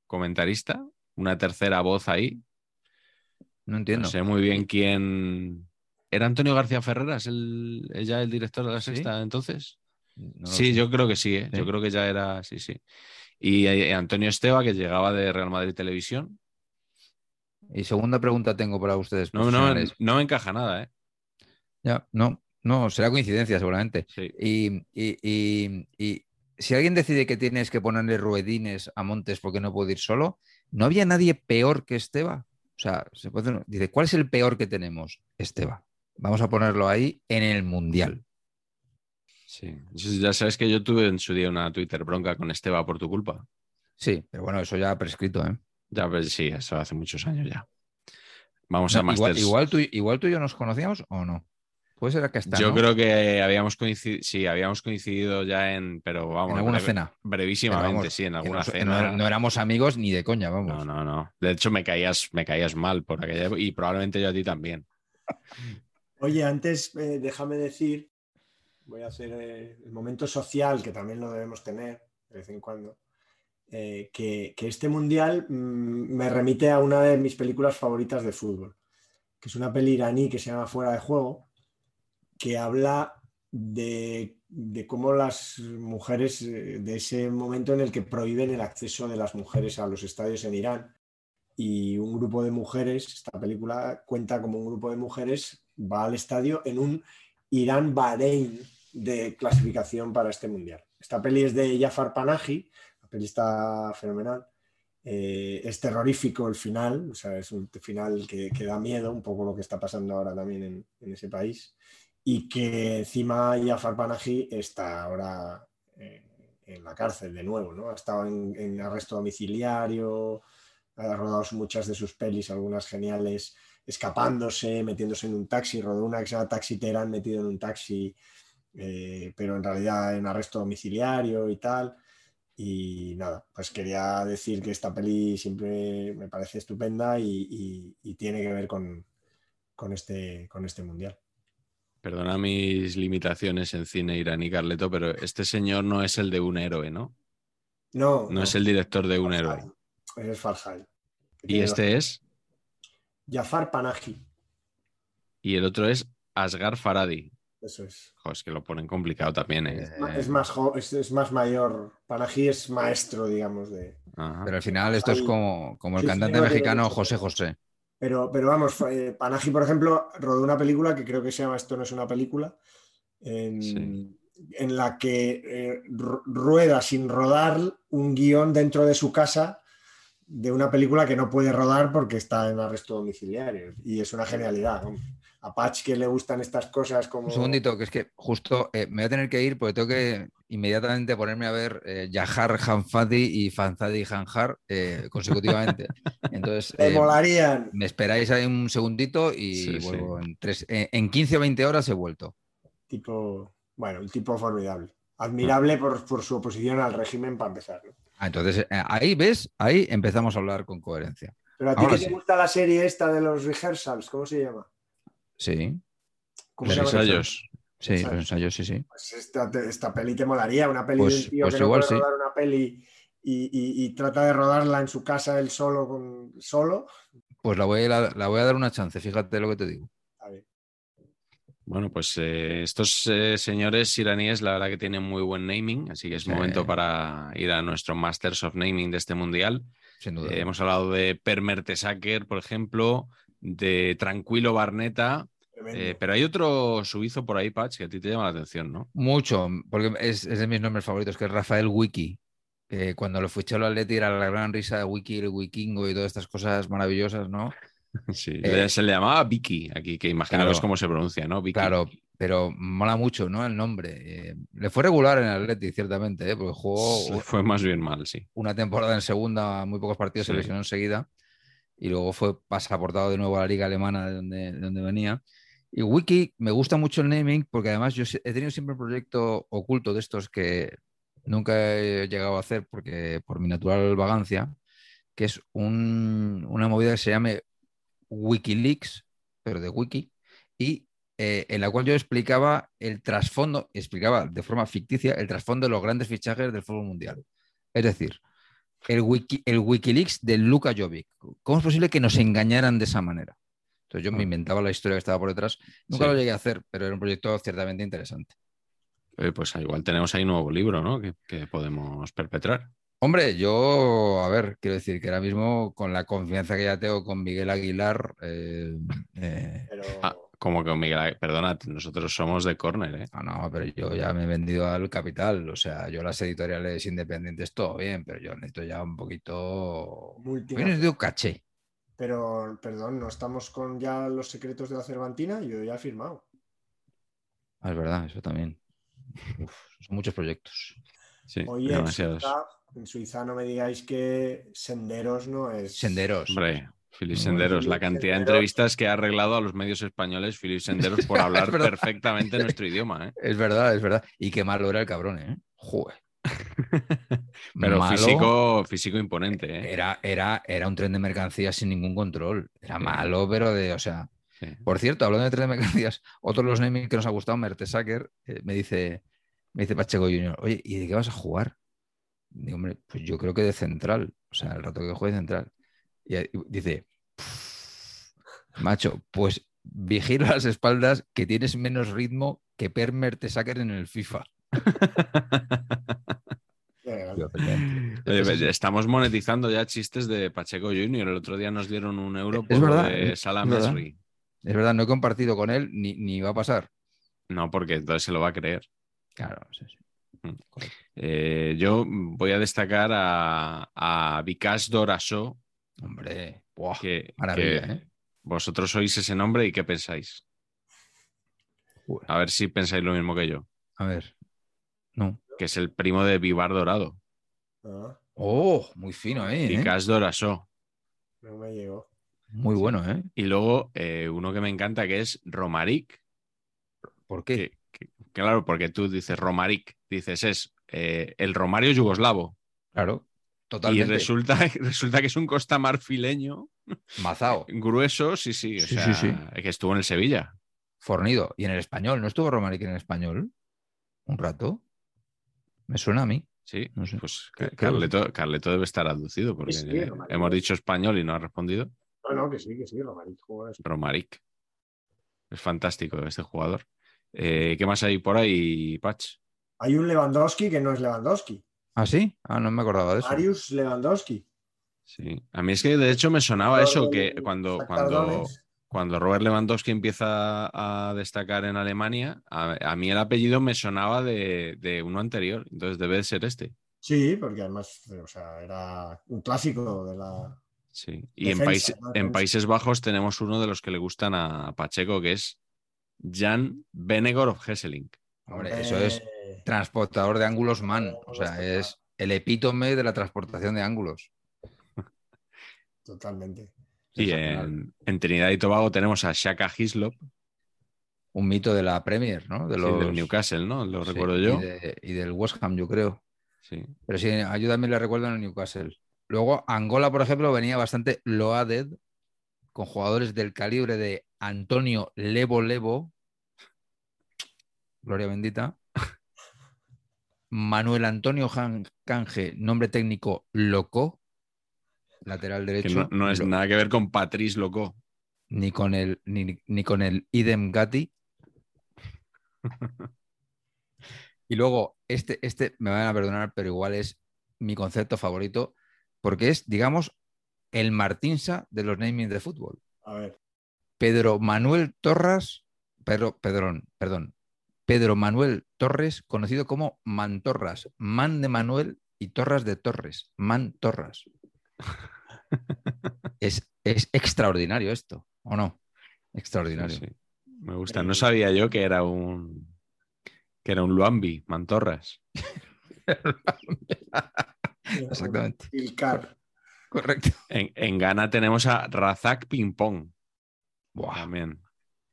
comentarista, una tercera voz ahí, No entiendo. no sé muy bien quién. ¿Era Antonio García Ferreras el, el ya el director de la ¿Sí? sexta entonces? No sí, sé. yo creo que sí, ¿eh? ¿Sí? yo creo que ya era, sí, sí. Y eh, Antonio Esteba, que llegaba de Real Madrid Televisión. Y segunda pregunta tengo para ustedes. No, no me encaja nada, ¿eh? Ya, no, no, será coincidencia seguramente. Sí. Y, y- y- y si alguien decide que tienes que ponerle ruedines a Montes porque no puede ir solo, ¿no había nadie peor que Esteba? O sea, se puede- dice, ¿cuál es el peor que tenemos? Esteba. Vamos a ponerlo ahí en el Mundial. Sí. Ya sabes que yo tuve en su día una Twitter bronca con Esteba por tu culpa. Sí, pero bueno, eso ya ha prescrito, ¿eh? Ya, pues sí, eso hace muchos años ya. Vamos a No, igual, Masters. igual tú, igual tú y yo nos conocíamos o no. Puede ser que está. Yo ¿no? creo que habíamos coincidido, sí, habíamos coincidido ya en, pero vamos, en alguna breve- cena. Brevísimamente, vamos, sí, en alguna no- cena. No, no éramos amigos ni de coña, vamos. No, no, no. De hecho, me caías, me caías mal por aquella y probablemente yo a ti también. Oye, antes eh, déjame decir, voy a hacer eh, el momento social, que también lo debemos tener de vez en cuando, eh, que, que este mundial mm, me remite a una de mis películas favoritas de fútbol, que es una peli iraní que se llama Fuera de Juego, que habla de, de cómo las mujeres, eh, de ese momento en el que prohíben el acceso de las mujeres a los estadios en Irán. Y un grupo de mujeres, esta película cuenta como un grupo de mujeres va al estadio en un Irán-Bahrein de clasificación para este mundial. Esta peli es de Jafar Panahi, la peli está fenomenal. Eh, es terrorífico el final, o sea, es un final que, que da miedo, un poco lo que está pasando ahora también en, en ese país. Y que encima Jafar Panahi está ahora eh, en la cárcel de nuevo, ¿no? Ha estado en, arresto domiciliario, ha rodado muchas de sus pelis, algunas geniales, escapándose, metiéndose en un taxi, rodó una que se llama Taxi Terán metido en un taxi, eh, pero en realidad en arresto domiciliario y tal. Y nada, pues quería decir que esta peli siempre me parece estupenda y, tiene que ver con este, con este mundial. Perdona mis limitaciones en cine iraní, Carleto, pero este señor no es el de un héroe, ¿no? No, No es el director de un héroe. Farhad, Es Farhad. Y este es, Jafar Panahi, y el otro es Asghar Faradi. eso es. Joder, es que lo ponen complicado también, ¿eh? Es más, jo- es, es más mayor. Panahi es maestro, digamos, de, Ajá. Pero al final esto es como, como el Sí, cantante mexicano José. José. Pero, pero vamos, eh, Panahi, por ejemplo, rodó una película que creo que se llama Esto no es una película, en, Sí. en la que eh, ru- rueda sin rodar un guion dentro de su casa de una película que no puede rodar porque está en arresto domiciliario. Y es una genialidad. ¿no? A Patch que le gustan estas cosas como... Un segundito, que es que justo eh, me voy a tener que ir porque tengo que inmediatamente ponerme a ver eh, Yahar Hanfadi y Fanzadi Hanjar eh, consecutivamente. Entonces, Me eh, molarían. me esperáis ahí un segundito y Sí, sí. vuelvo en, tres, en, en 15 o 20 horas he vuelto. Tipo, bueno, un tipo formidable. Admirable por, por su oposición al régimen para empezar. ¿no? Ah, entonces, eh, ahí ves, ahí empezamos a hablar con coherencia. Pero a ti que sí. te gusta la serie esta de los rehearsals, ¿cómo se llama? Sí, ¿Cómo Los se llama? ensayos. Sí, Ensayos. los ensayos, sí, sí. Pues esta, esta peli te molaría, una peli Pues- de un tío pues que no igual puede sí. rodar una peli y, y- y trata de rodarla en su casa él solo, con, solo. Pues la voy, a, la, la voy a dar una chance, fíjate lo que te digo. A ver, Bueno, pues eh, estos eh, señores iraníes, la verdad que tienen muy buen naming, así que es Sí. momento para ir a nuestro Masters of Naming de este mundial. Sin duda. Eh, hemos hablado de Per Mertesacker, por ejemplo, de Tranquilo Barneta. Eh, pero hay otro suizo por ahí, Patch, que a ti te llama la atención, ¿no? Mucho, porque es, es de mis nombres favoritos, que es Rafael Wiki. Que cuando lo fichó el Atleti era la gran risa de Wiki, el Wikingo y todas estas cosas maravillosas, ¿no? Sí, Eh, se le llamaba Vicky aquí, que claro. es como se pronuncia, ¿no? Vicky. Claro, pero mola mucho, ¿no? El nombre. Eh, le fue regular en el Atleti, ciertamente, ¿eh? porque jugó Fue más bien mal, sí. una temporada en segunda, muy pocos partidos, se lesionó enseguida y luego fue pasaportado de nuevo a la liga alemana de donde, de donde venía. Y Wiki, me gusta mucho el naming porque además yo he tenido siempre un proyecto oculto de estos que nunca he llegado a hacer porque por mi natural vagancia, que es un- una movida que se llame Wikileaks, pero de Wiki, y eh, en la cual yo explicaba el trasfondo, explicaba de forma ficticia el trasfondo de los grandes fichajes del fútbol mundial. Es decir, el, wiki, el Wikileaks de Luka Jovic. ¿Cómo es posible que nos engañaran de esa manera? Entonces yo me inventaba la historia que estaba por detrás. Nunca Sí. lo llegué a hacer, pero era un proyecto ciertamente interesante. Eh, pues igual tenemos ahí un nuevo libro, ¿no? Que, que podemos perpetrar. Hombre, yo, a ver, quiero decir que ahora mismo, con la confianza que ya tengo con Miguel Aguilar, eh, eh, Pero Ah, como que Miguel, perdona, nosotros somos de córner, ¿eh? no, no, pero yo ya me he vendido al capital. O sea, yo las editoriales independientes, todo bien, pero yo necesito ya un poquito. Yo necesito caché. Pero, perdón, ¿no estamos con ya los secretos de la Cervantina? Yo ya he firmado. Ah, es verdad, eso también. Uf, son muchos proyectos. Sí, Oye, en demasiados. Suiza, en Suiza no me digáis que Senderos no es... Senderos. Hombre, Muy Senderos, la cantidad de entrevistas que ha arreglado a los medios españoles Philip Senderos por hablar perfectamente nuestro idioma, ¿eh? Es verdad, es verdad. Y qué malo era el cabrón, ¿eh? Joder. Pero Malo. físico, físico imponente, ¿eh? Era, era, era un tren de mercancías sin ningún control. Era malo, pero de, o sea. Sí. Por cierto, hablando de tren de mercancías, otro de los naming que nos ha gustado, Mertesacker, eh, me dice, me dice Pacheco Junior, oye, ¿y de qué vas a jugar? Digo, hombre, pues yo creo que de central. O sea, el rato que juegue central. Y dice, macho, pues vigila las espaldas que tienes menos ritmo que Per Mertesacker en el FIFA. Estamos monetizando ya chistes de Pacheco Junior. El otro día nos dieron un euro Es por lo verdad, de es Salah verdad. Mesri. Es verdad, no he compartido con él ni, ni va a pasar. No, porque entonces se lo va a creer. Claro, sí, sí. Eh, yo voy a destacar a, a Vikas Doraso, Hombre, buah, que, maravilla, que ¿eh? vosotros oís ese nombre y qué pensáis. A ver si pensáis lo mismo que yo, A ver. No. que es el primo de Vivar Dorado, Ah, Oh, muy fino, ¿eh? Vikas Doraso. no me llegó. Muy bueno, ¿eh? Y luego eh, uno que me encanta que es Romaric, ¿Por qué? que, que- claro, porque tú dices Romaric, dices es eh, el Romario yugoslavo. Claro, Y totalmente. resulta, resulta que es un costa marfileño Mazao, grueso, sí, sí, o Sí, sea, sí, que estuvo en el Sevilla. fornido. Y en el español, ¿no estuvo Romaric en el español? Un rato. Me suena a mí. Sí, No sé. pues Carleto, Carleto debe estar aducido porque Sí, sí, Romaric. hemos dicho español y no ha respondido. No, no, que sí, que sí, Romaric juega eso. Romaric. Es fantástico este jugador. Eh, ¿Qué más hay por ahí, Patch? Hay un Lewandowski que no es Lewandowski. ¿Ah, sí? Ah, no me acordaba de eso. Marius Lewandowski. Sí. A mí es que de hecho me sonaba eso, que cuando, cuando. Cuando Robert Lewandowski empieza a destacar en Alemania, a, a mí el apellido me sonaba de, de uno anterior, entonces debe de ser este. Sí, porque además o sea, era un clásico de la. Sí. Y en, país- ¿no? en. Países Bajos tenemos uno de los que le gustan a Pacheco, que es Jan Benegor of Hesseling. Hombre, eso es Eh, transportador de ángulos man. O sea, es el epítome de la transportación de ángulos. Totalmente. Y en, en Trinidad y Tobago tenemos a Shaka Hislop, Un mito de la Premier, ¿no? De sí, los, del Newcastle, ¿no? Lo sí, recuerdo y yo. de- y del West Ham, yo creo. Sí. Pero sí, yo también le recuerdo en el Newcastle. Luego, Angola, por ejemplo, venía bastante loaded con jugadores del calibre de Antonio Levo Levo, gloria bendita, Manuel Antonio Canje, nombre técnico Loco, lateral Que derecho, no, no es lo- nada que ver con Patrice Loco. ni con el ni, ni con el idem Gatti. y luego, este, este me van a perdonar, pero igual es mi concepto favorito, porque es, digamos, el Martinsa de los naming de fútbol. A ver. Pedro Manuel Torras, Pedro, Pedrón, perdón, Pedro Manuel Torres, conocido como Mantorras, Man de Manuel y Torras de Torres, Man Torras. es, es extraordinario esto, ¿o no? Extraordinario. Sí, sí. Me gusta. No sabía yo que era un que era un Luambi, Mantorras. Exactamente. Ilcar. Correcto. En, en Ghana tenemos a Razak Pimpong Buah, también.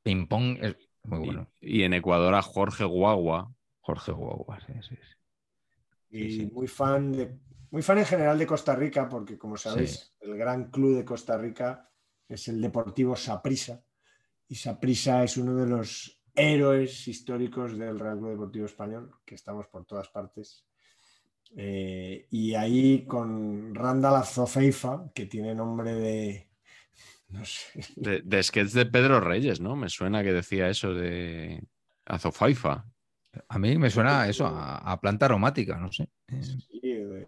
ping pong es muy Y- bueno. Y, en Ecuador a Jorge Guagua. Jorge Guagua, sí, sí, sí. Y Sí, sí. muy fan de. Muy fan en general de Costa Rica, porque como sabéis, el gran club de Costa Rica es el Deportivo Saprissa. Y Saprissa es uno de los héroes históricos del Real Club Deportivo Español, que estamos por todas partes. Eh, y ahí con Randall Azofeifa, que tiene nombre de. No sé. De, de sketch de Pedro Reyes, ¿no? Me suena que decía eso de Azofaifa. A mí me suena eso, a, a planta aromática, no sé. Sí, de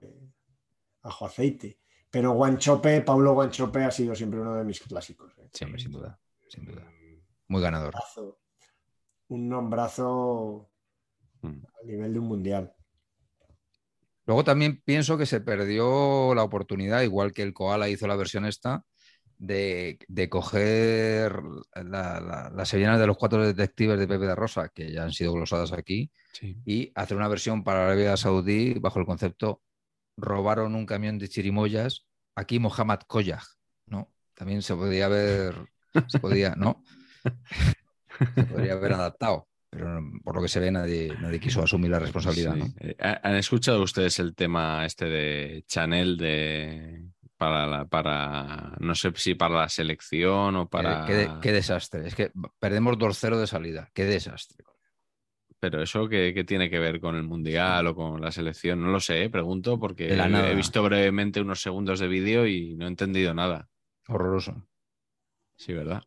ajo aceite. Pero Guanchope, Pablo Guanchope ha sido siempre uno de mis clásicos. ¿eh? Sí, hombre, sin duda, sin duda. Muy ganador. un nombrazo Mm. a nivel de un mundial. Luego también pienso que se perdió la oportunidad, igual que el Koala hizo la versión esta, de, de coger la- la- las sevillanas de los cuatro detectives de Pepe de Rosa, que ya han sido glosadas aquí, Sí. y hacer una versión para Arabia Saudí bajo el concepto robaron un camión de chirimoyas, aquí Mohammad Koyaj, ¿no? También se podría haber, se podía, ¿no? Se podría haber adaptado, pero por lo que se ve nadie, nadie quiso asumir la responsabilidad, Sí. ¿no? Eh, ¿ha- ¿Han escuchado ustedes el tema este de Chanel de para la, para no sé si para la selección o Qué- para Qué, qué desastre. Es que perdemos 2-0 de salida. Qué desastre. Pero eso qué, qué tiene que ver con el mundial o con la selección no lo sé, eh, pregunto porque he visto brevemente unos segundos de vídeo y no he entendido nada. Horroroso. Sí, ¿verdad?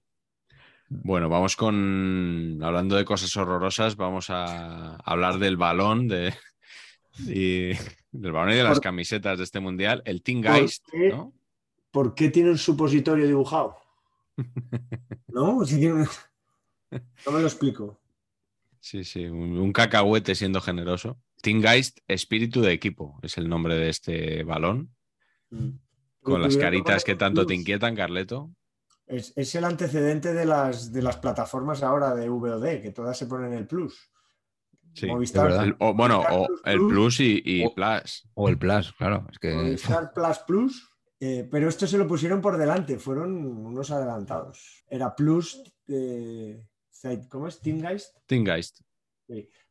Bueno, vamos con. Hablando de cosas horrorosas, vamos a hablar del balón, de, y, del balón y de las camisetas de este mundial. El Team ¿Por Geist? ¿no? ¿Por qué tiene un supositorio dibujado? ¿No? Si tiene No me lo explico. Sí, sí, un, un cacahuete siendo generoso. Team Geist, espíritu de equipo, es el nombre de este balón. Mm. Con las caritas que tanto te inquietan, Carleto. Es, es el antecedente de las, de las plataformas ahora de VOD, que todas se ponen el plus. Sí. Movistar, o, bueno, Movistar o Plus el Plus. Y, y O- Plus. O el Plus, claro. Es que Movistar Plus Plus, eh, pero esto se lo pusieron por delante, fueron unos adelantados. Era Plus, eh, ¿cómo es? Team Geist, Team Geist.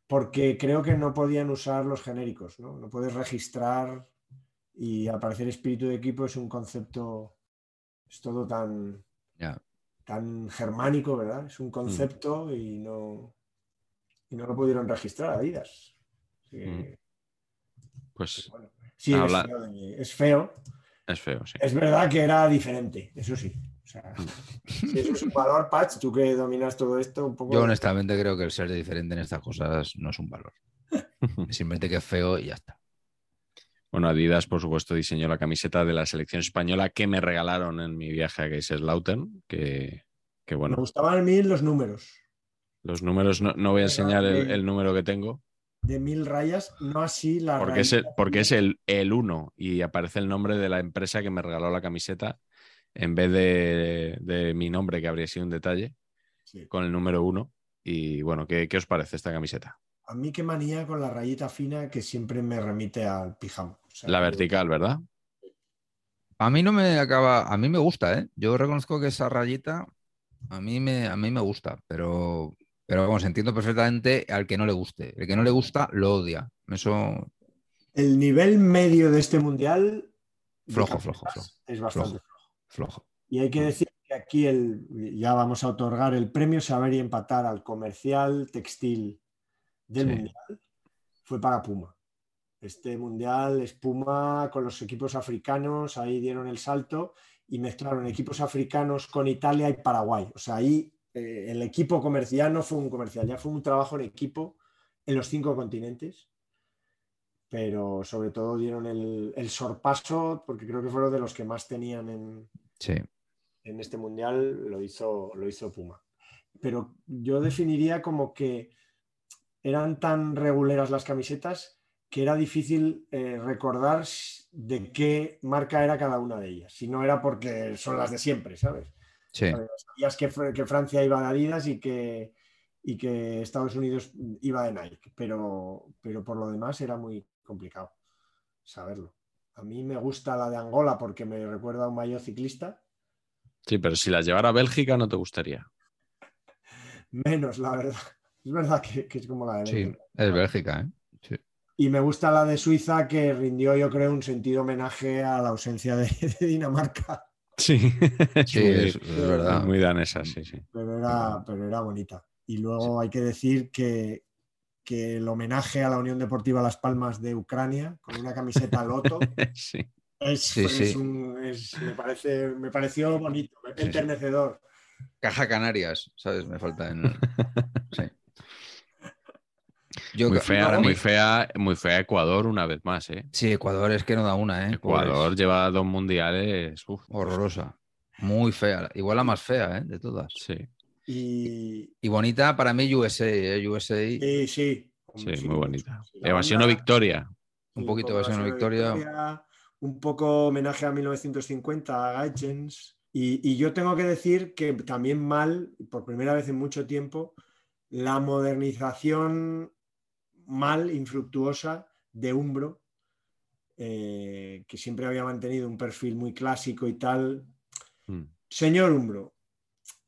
porque creo que no podían usar los genéricos, ¿no? No puedes registrar y al parecer espíritu de equipo es un concepto, es todo tan, tan germánico, ¿verdad? Es un concepto y no, y no lo pudieron registrar Adidas. Así que, Pues bueno, sí, es Habla- feo, de- es feo. es feo, sí. Es verdad que era diferente, eso sí. Sea, si eso es un valor, Patch, tú que dominas todo esto un poco. Yo honestamente creo que el ser diferente en estas cosas no es un valor. Simplemente que es feo y ya está. Bueno, Adidas, por supuesto, diseñó la camiseta de la selección española que me regalaron en mi viaje a Kaiserslautern, que, que Me bueno, gustaban a mí los números. los números, no, no voy a enseñar el, número que tengo. de mil rayas, no así la Porque es el, porque es el, el 1 y aparece el nombre de la empresa que me regaló la camiseta en vez de, de mi nombre, que habría sido un detalle, Sí. con el número 1. Y bueno, ¿qué, qué os parece esta camiseta? A mí qué manía con la rayita fina que siempre me remite al pijama. O sea, La vertical, ¿verdad? A mí no me acaba, a mí me gusta, ¿eh? Yo reconozco que esa rayita a mí me, a mí me gusta, pero, pero vamos, entiendo perfectamente al que no le guste. El que no le gusta lo odia. Eso El nivel medio de este mundial Flojo, flojo, flojo. es bastante Flojo. Flojo. Y hay que decir que aquí el, ya vamos a otorgar el premio saber y empatar al comercial textil del Sí. mundial. Fue para Puma. Este mundial es Puma con los equipos africanos, ahí dieron el salto y mezclaron equipos africanos con Italia y Paraguay. O sea, ahí eh, el equipo comercial no fue un comercial, ya fue un trabajo en equipo en los cinco continentes. Pero sobre todo dieron el, el sorpaso, porque creo que fueron de los que más tenían en, Sí. en este mundial lo hizo, lo hizo Puma. Pero yo definiría como que eran tan reguleras las camisetas que era difícil eh, recordar de qué marca era cada una de ellas. Si no era porque son las de siempre, ¿sabes? Sí. Sabías que, que Francia iba de Adidas y que, y que Estados Unidos iba de Nike, pero, pero por lo demás era muy complicado saberlo. A mí me gusta la de Angola porque me recuerda a un mayor ciclista. Sí, pero si la llevara a Bélgica no te gustaría. Menos, la verdad. Es verdad que, que es como la de Sí, Bélgica. es Bélgica, ¿eh? Sí. Y me gusta la de Suiza que rindió, yo creo, un sentido homenaje a la ausencia de, de Dinamarca. Sí, es Sí, es verdad. muy danesa, sí, sí. Pero era, pero era bonita. Y luego hay que decir que, que el homenaje a la Unión Deportiva Las Palmas de Ucrania, con una camiseta Loto, Sí. es, Sí, es sí. un- es- me, parece, me pareció bonito, sí. enternecedor. Caja Canarias, ¿sabes? Me falta en. Sí. Yo Muy fea, muy fea, muy fea Ecuador una vez más, ¿eh? Sí, Ecuador es que no da una, ¿eh? Ecuador lleva dos mundiales. uf, Horrorosa. Muy fea. Igual la más fea, ¿eh? De todas. sí, Y, Y bonita para mí USA, ¿eh? USA. sí, sí, sí, muy bonita. Sí, Evasión o victoria. Un poquito una Evasión o victoria. Un poco homenaje a 1950, a Gaijens. Y, y yo tengo que decir que también mal, por primera vez en mucho tiempo, la modernización mal, infructuosa de Umbro, eh, que siempre había mantenido un perfil muy clásico y tal. Mm. Señor Umbro,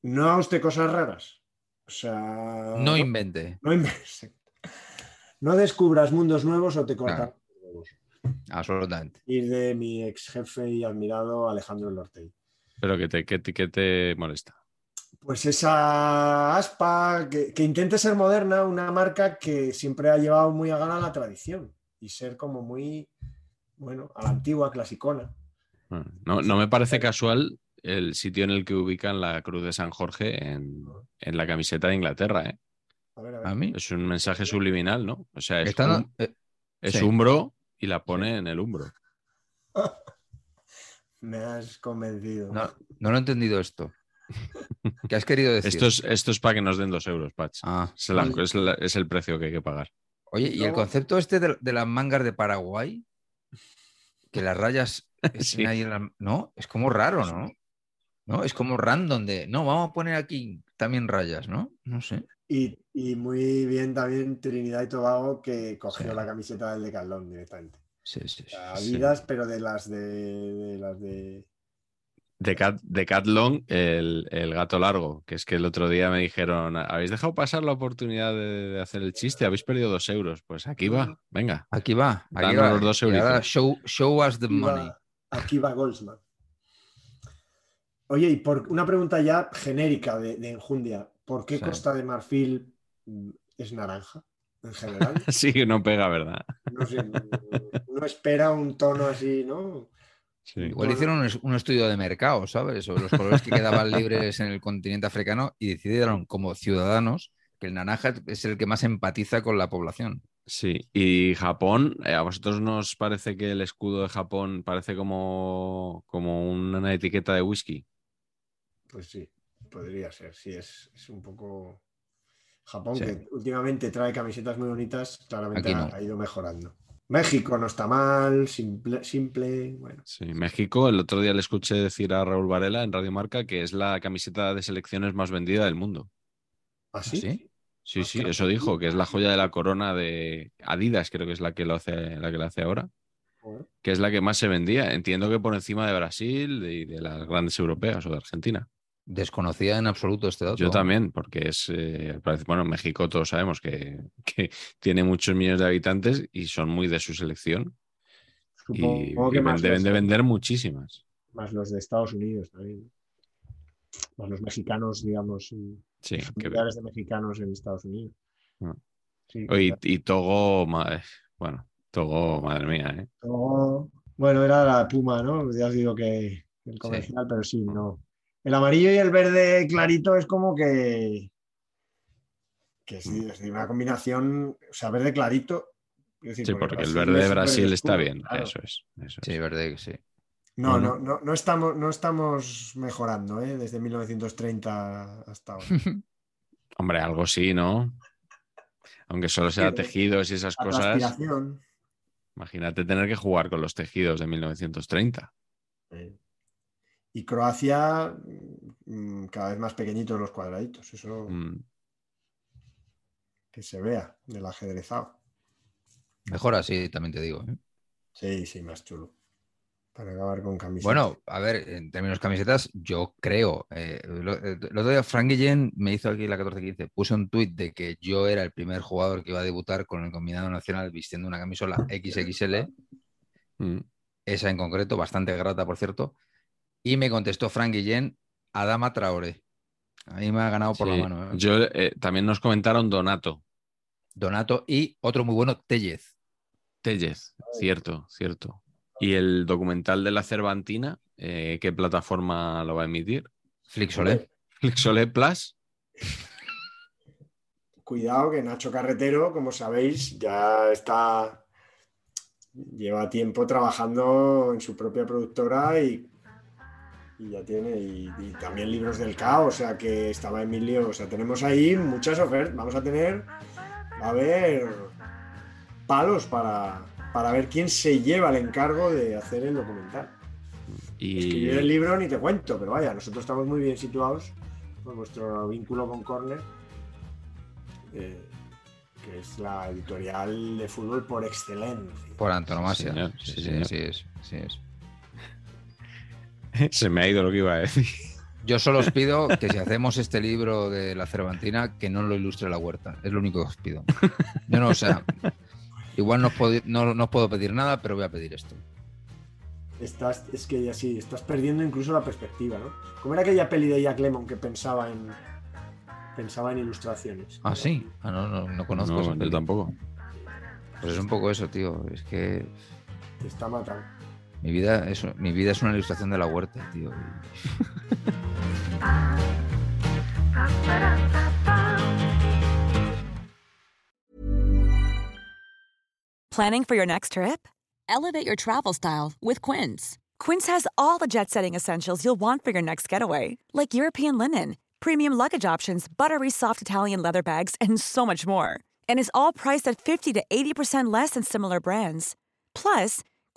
no haga usted cosas raras. O sea, No invente. no descubras mundos nuevos o te cortan Claro. los huevos. Absolutamente. Ir de mi ex jefe y admirado Alejandro Lortey. Pero que te, que, te- que te molesta. Pues esa aspa que, que intente ser moderna, una marca que siempre ha llevado muy a gana la tradición y ser como muy, bueno, a la antigua, clasicona. Ah, No, no me parece casual el sitio en el que ubican la Cruz de San Jorge en, en la camiseta de Inglaterra, ¿eh? A ver, a ver. A mí. Es un mensaje subliminal, ¿no? O sea, es, un- eh, es sí. umbro y la pone en el umbro. Me has convencido. no, no lo he entendido esto. ¿Qué has querido decir? Esto es, esto es para que nos den dos euros, Patch. Ah, Es, la- es la- es el precio que hay que pagar. Oye, ¿y el concepto este de, de las mangas de Paraguay? Que las rayas estén Sí. ahí en la- No, es como raro, ¿no? ¿No? Es como random de. No, vamos a poner aquí también rayas, ¿no? No sé. Y, y muy bien también Trinidad y Tobago que cogió Sí. la camiseta del Decathlon directamente. Sí, sí, sí. Adidas, pero de las de, de las de Decathlon, el, el gato largo, que es que el otro día me dijeron, ¿habéis dejado pasar la oportunidad de, de hacer el chiste? ¿Habéis perdido dos euros? Pues aquí va, venga. Aquí va. Aquí Danos va. los dos show, show us the Aquí va- money. aquí va Goldsman. Oye, y por una pregunta ya genérica de, de enjundia, ¿por qué Sí. Costa de Marfil mm, es naranja en general? Sí, no pega, ¿verdad? No sé, no espera un tono así, ¿no? Sí. Igual hicieron un estudio de mercado, ¿sabes? Sobre los colores que quedaban libres en el continente africano y decidieron, como ciudadanos, que el naranja es el que más empatiza con la población. Sí, y Japón, eh, ¿a vosotros nos parece que el escudo de Japón parece como, como una etiqueta de whisky? Pues sí, podría ser, sí, es, es un poco... Japón, Sí. que últimamente trae camisetas muy bonitas, claramente ha, no. ha ido mejorando. México no está mal, simple, simple bueno. Sí, México, el otro día le escuché decir a Raúl Varela en Radio Marca que es la camiseta de selecciones más vendida del mundo. ¿Así? ¿Sí? Sí, sí, Ostras. eso dijo, que es la joya de la corona de Adidas, creo que es la que lo hace, la que lo hace ahora, que es la que más se vendía. Entiendo que por encima de Brasil y de las grandes europeas o de Argentina. Desconocía en absoluto este dato. Yo también, porque es, eh, parece- bueno, México todos sabemos que, que tiene muchos millones de habitantes y son muy de su selección y, Supongo que y más deben de vender muchísimas. más los de Estados Unidos también. Más los mexicanos, digamos, Sí, que, de mexicanos en Estados Unidos. Ah. Sí, y, claro. y Togo, ma- bueno, Togo, madre mía, ¿eh? Luego, bueno, era la Puma, ¿no? Ya os digo que el comercial, pero sí, no. El amarillo y el verde clarito es como que. que sí, es decir, una combinación, o sea, verde clarito. decir, Sí, porque el verde de es Brasil está oscuro, bien, claro. eso es. Eso Sí, es. verdad que sí. No, Bueno. no, no, no estamos, no estamos mejorando, ¿eh? Desde 1930 hasta ahora. Hombre, algo sí, ¿no? Aunque solo sea Sí, tejidos y esas La cosas, imagínate tener que jugar con los tejidos de 1930. eh. Y Croacia, mm, cada vez más pequeñitos los cuadraditos. Eso Mm. que se vea del ajedrezado. Mejor así, también te digo. ¿eh? Sí, sí, más chulo. Para acabar con camisetas. Bueno, a ver, en términos camisetas, yo creo. eh, lo- eh, el otro día Frank Guillén me hizo aquí la 14-15. Puse un tuit de que yo era el primer jugador que iba a debutar con el combinado nacional vistiendo una camisola XXL, Mm. esa en concreto, bastante grata, por cierto. Y me contestó Frank Guillén, Adama Traoré. A mí me ha ganado por Sí. la mano. ¿eh? Yo eh, también nos comentaron Donato Donato y otro muy bueno, Tellez. Tellez, cierto, cierto. Y el documental de la Cervantina, eh, ¿qué plataforma lo va a emitir? Flixolé. Flixolé Plus. Cuidado que Nacho Carretero, como sabéis, ya está. Lleva tiempo trabajando en su propia productora y, y ya tiene. Y, y también libros del caos, o sea que estaba Emilio. O sea, tenemos ahí muchas ofertas. Vamos a tener. Va a haber palos para, para ver quién se lleva el encargo de hacer el documental. Y Escribir el libro ni te cuento, pero vaya, nosotros estamos muy bien situados por vuestro vínculo con Corner, eh, que es la editorial de fútbol por excelencia. Por antonomasia. señor, Sí, sí, sí, señor. así es, así es. Se me ha ido lo que iba a decir. Yo solo os pido que si hacemos este libro de la Cervantina, que no lo ilustre la huerta. Es lo único que os pido. Yo no, o sea, igual no os, puedo, no, no os puedo pedir nada, pero voy a pedir esto. Estás, es que ya sí, estás perdiendo incluso la perspectiva, ¿no? Como era aquella peli de Jack Lemmon que pensaba en pensaba en ilustraciones. Ah, sí. Ah, no, no, no conozco No, yo tampoco. Pues es un poco eso, tío. Es que Te está matando. Mi vida es, mi vida es una ilustración de la huerta, tío. Planning for your next trip? Elevate your travel style with Quince. Quince has all the jet setting essentials you'll want for your next getaway, like European linen, premium luggage options, buttery soft Italian leather bags, and so much more. And is all priced at 50 to 80% less than similar brands. Plus,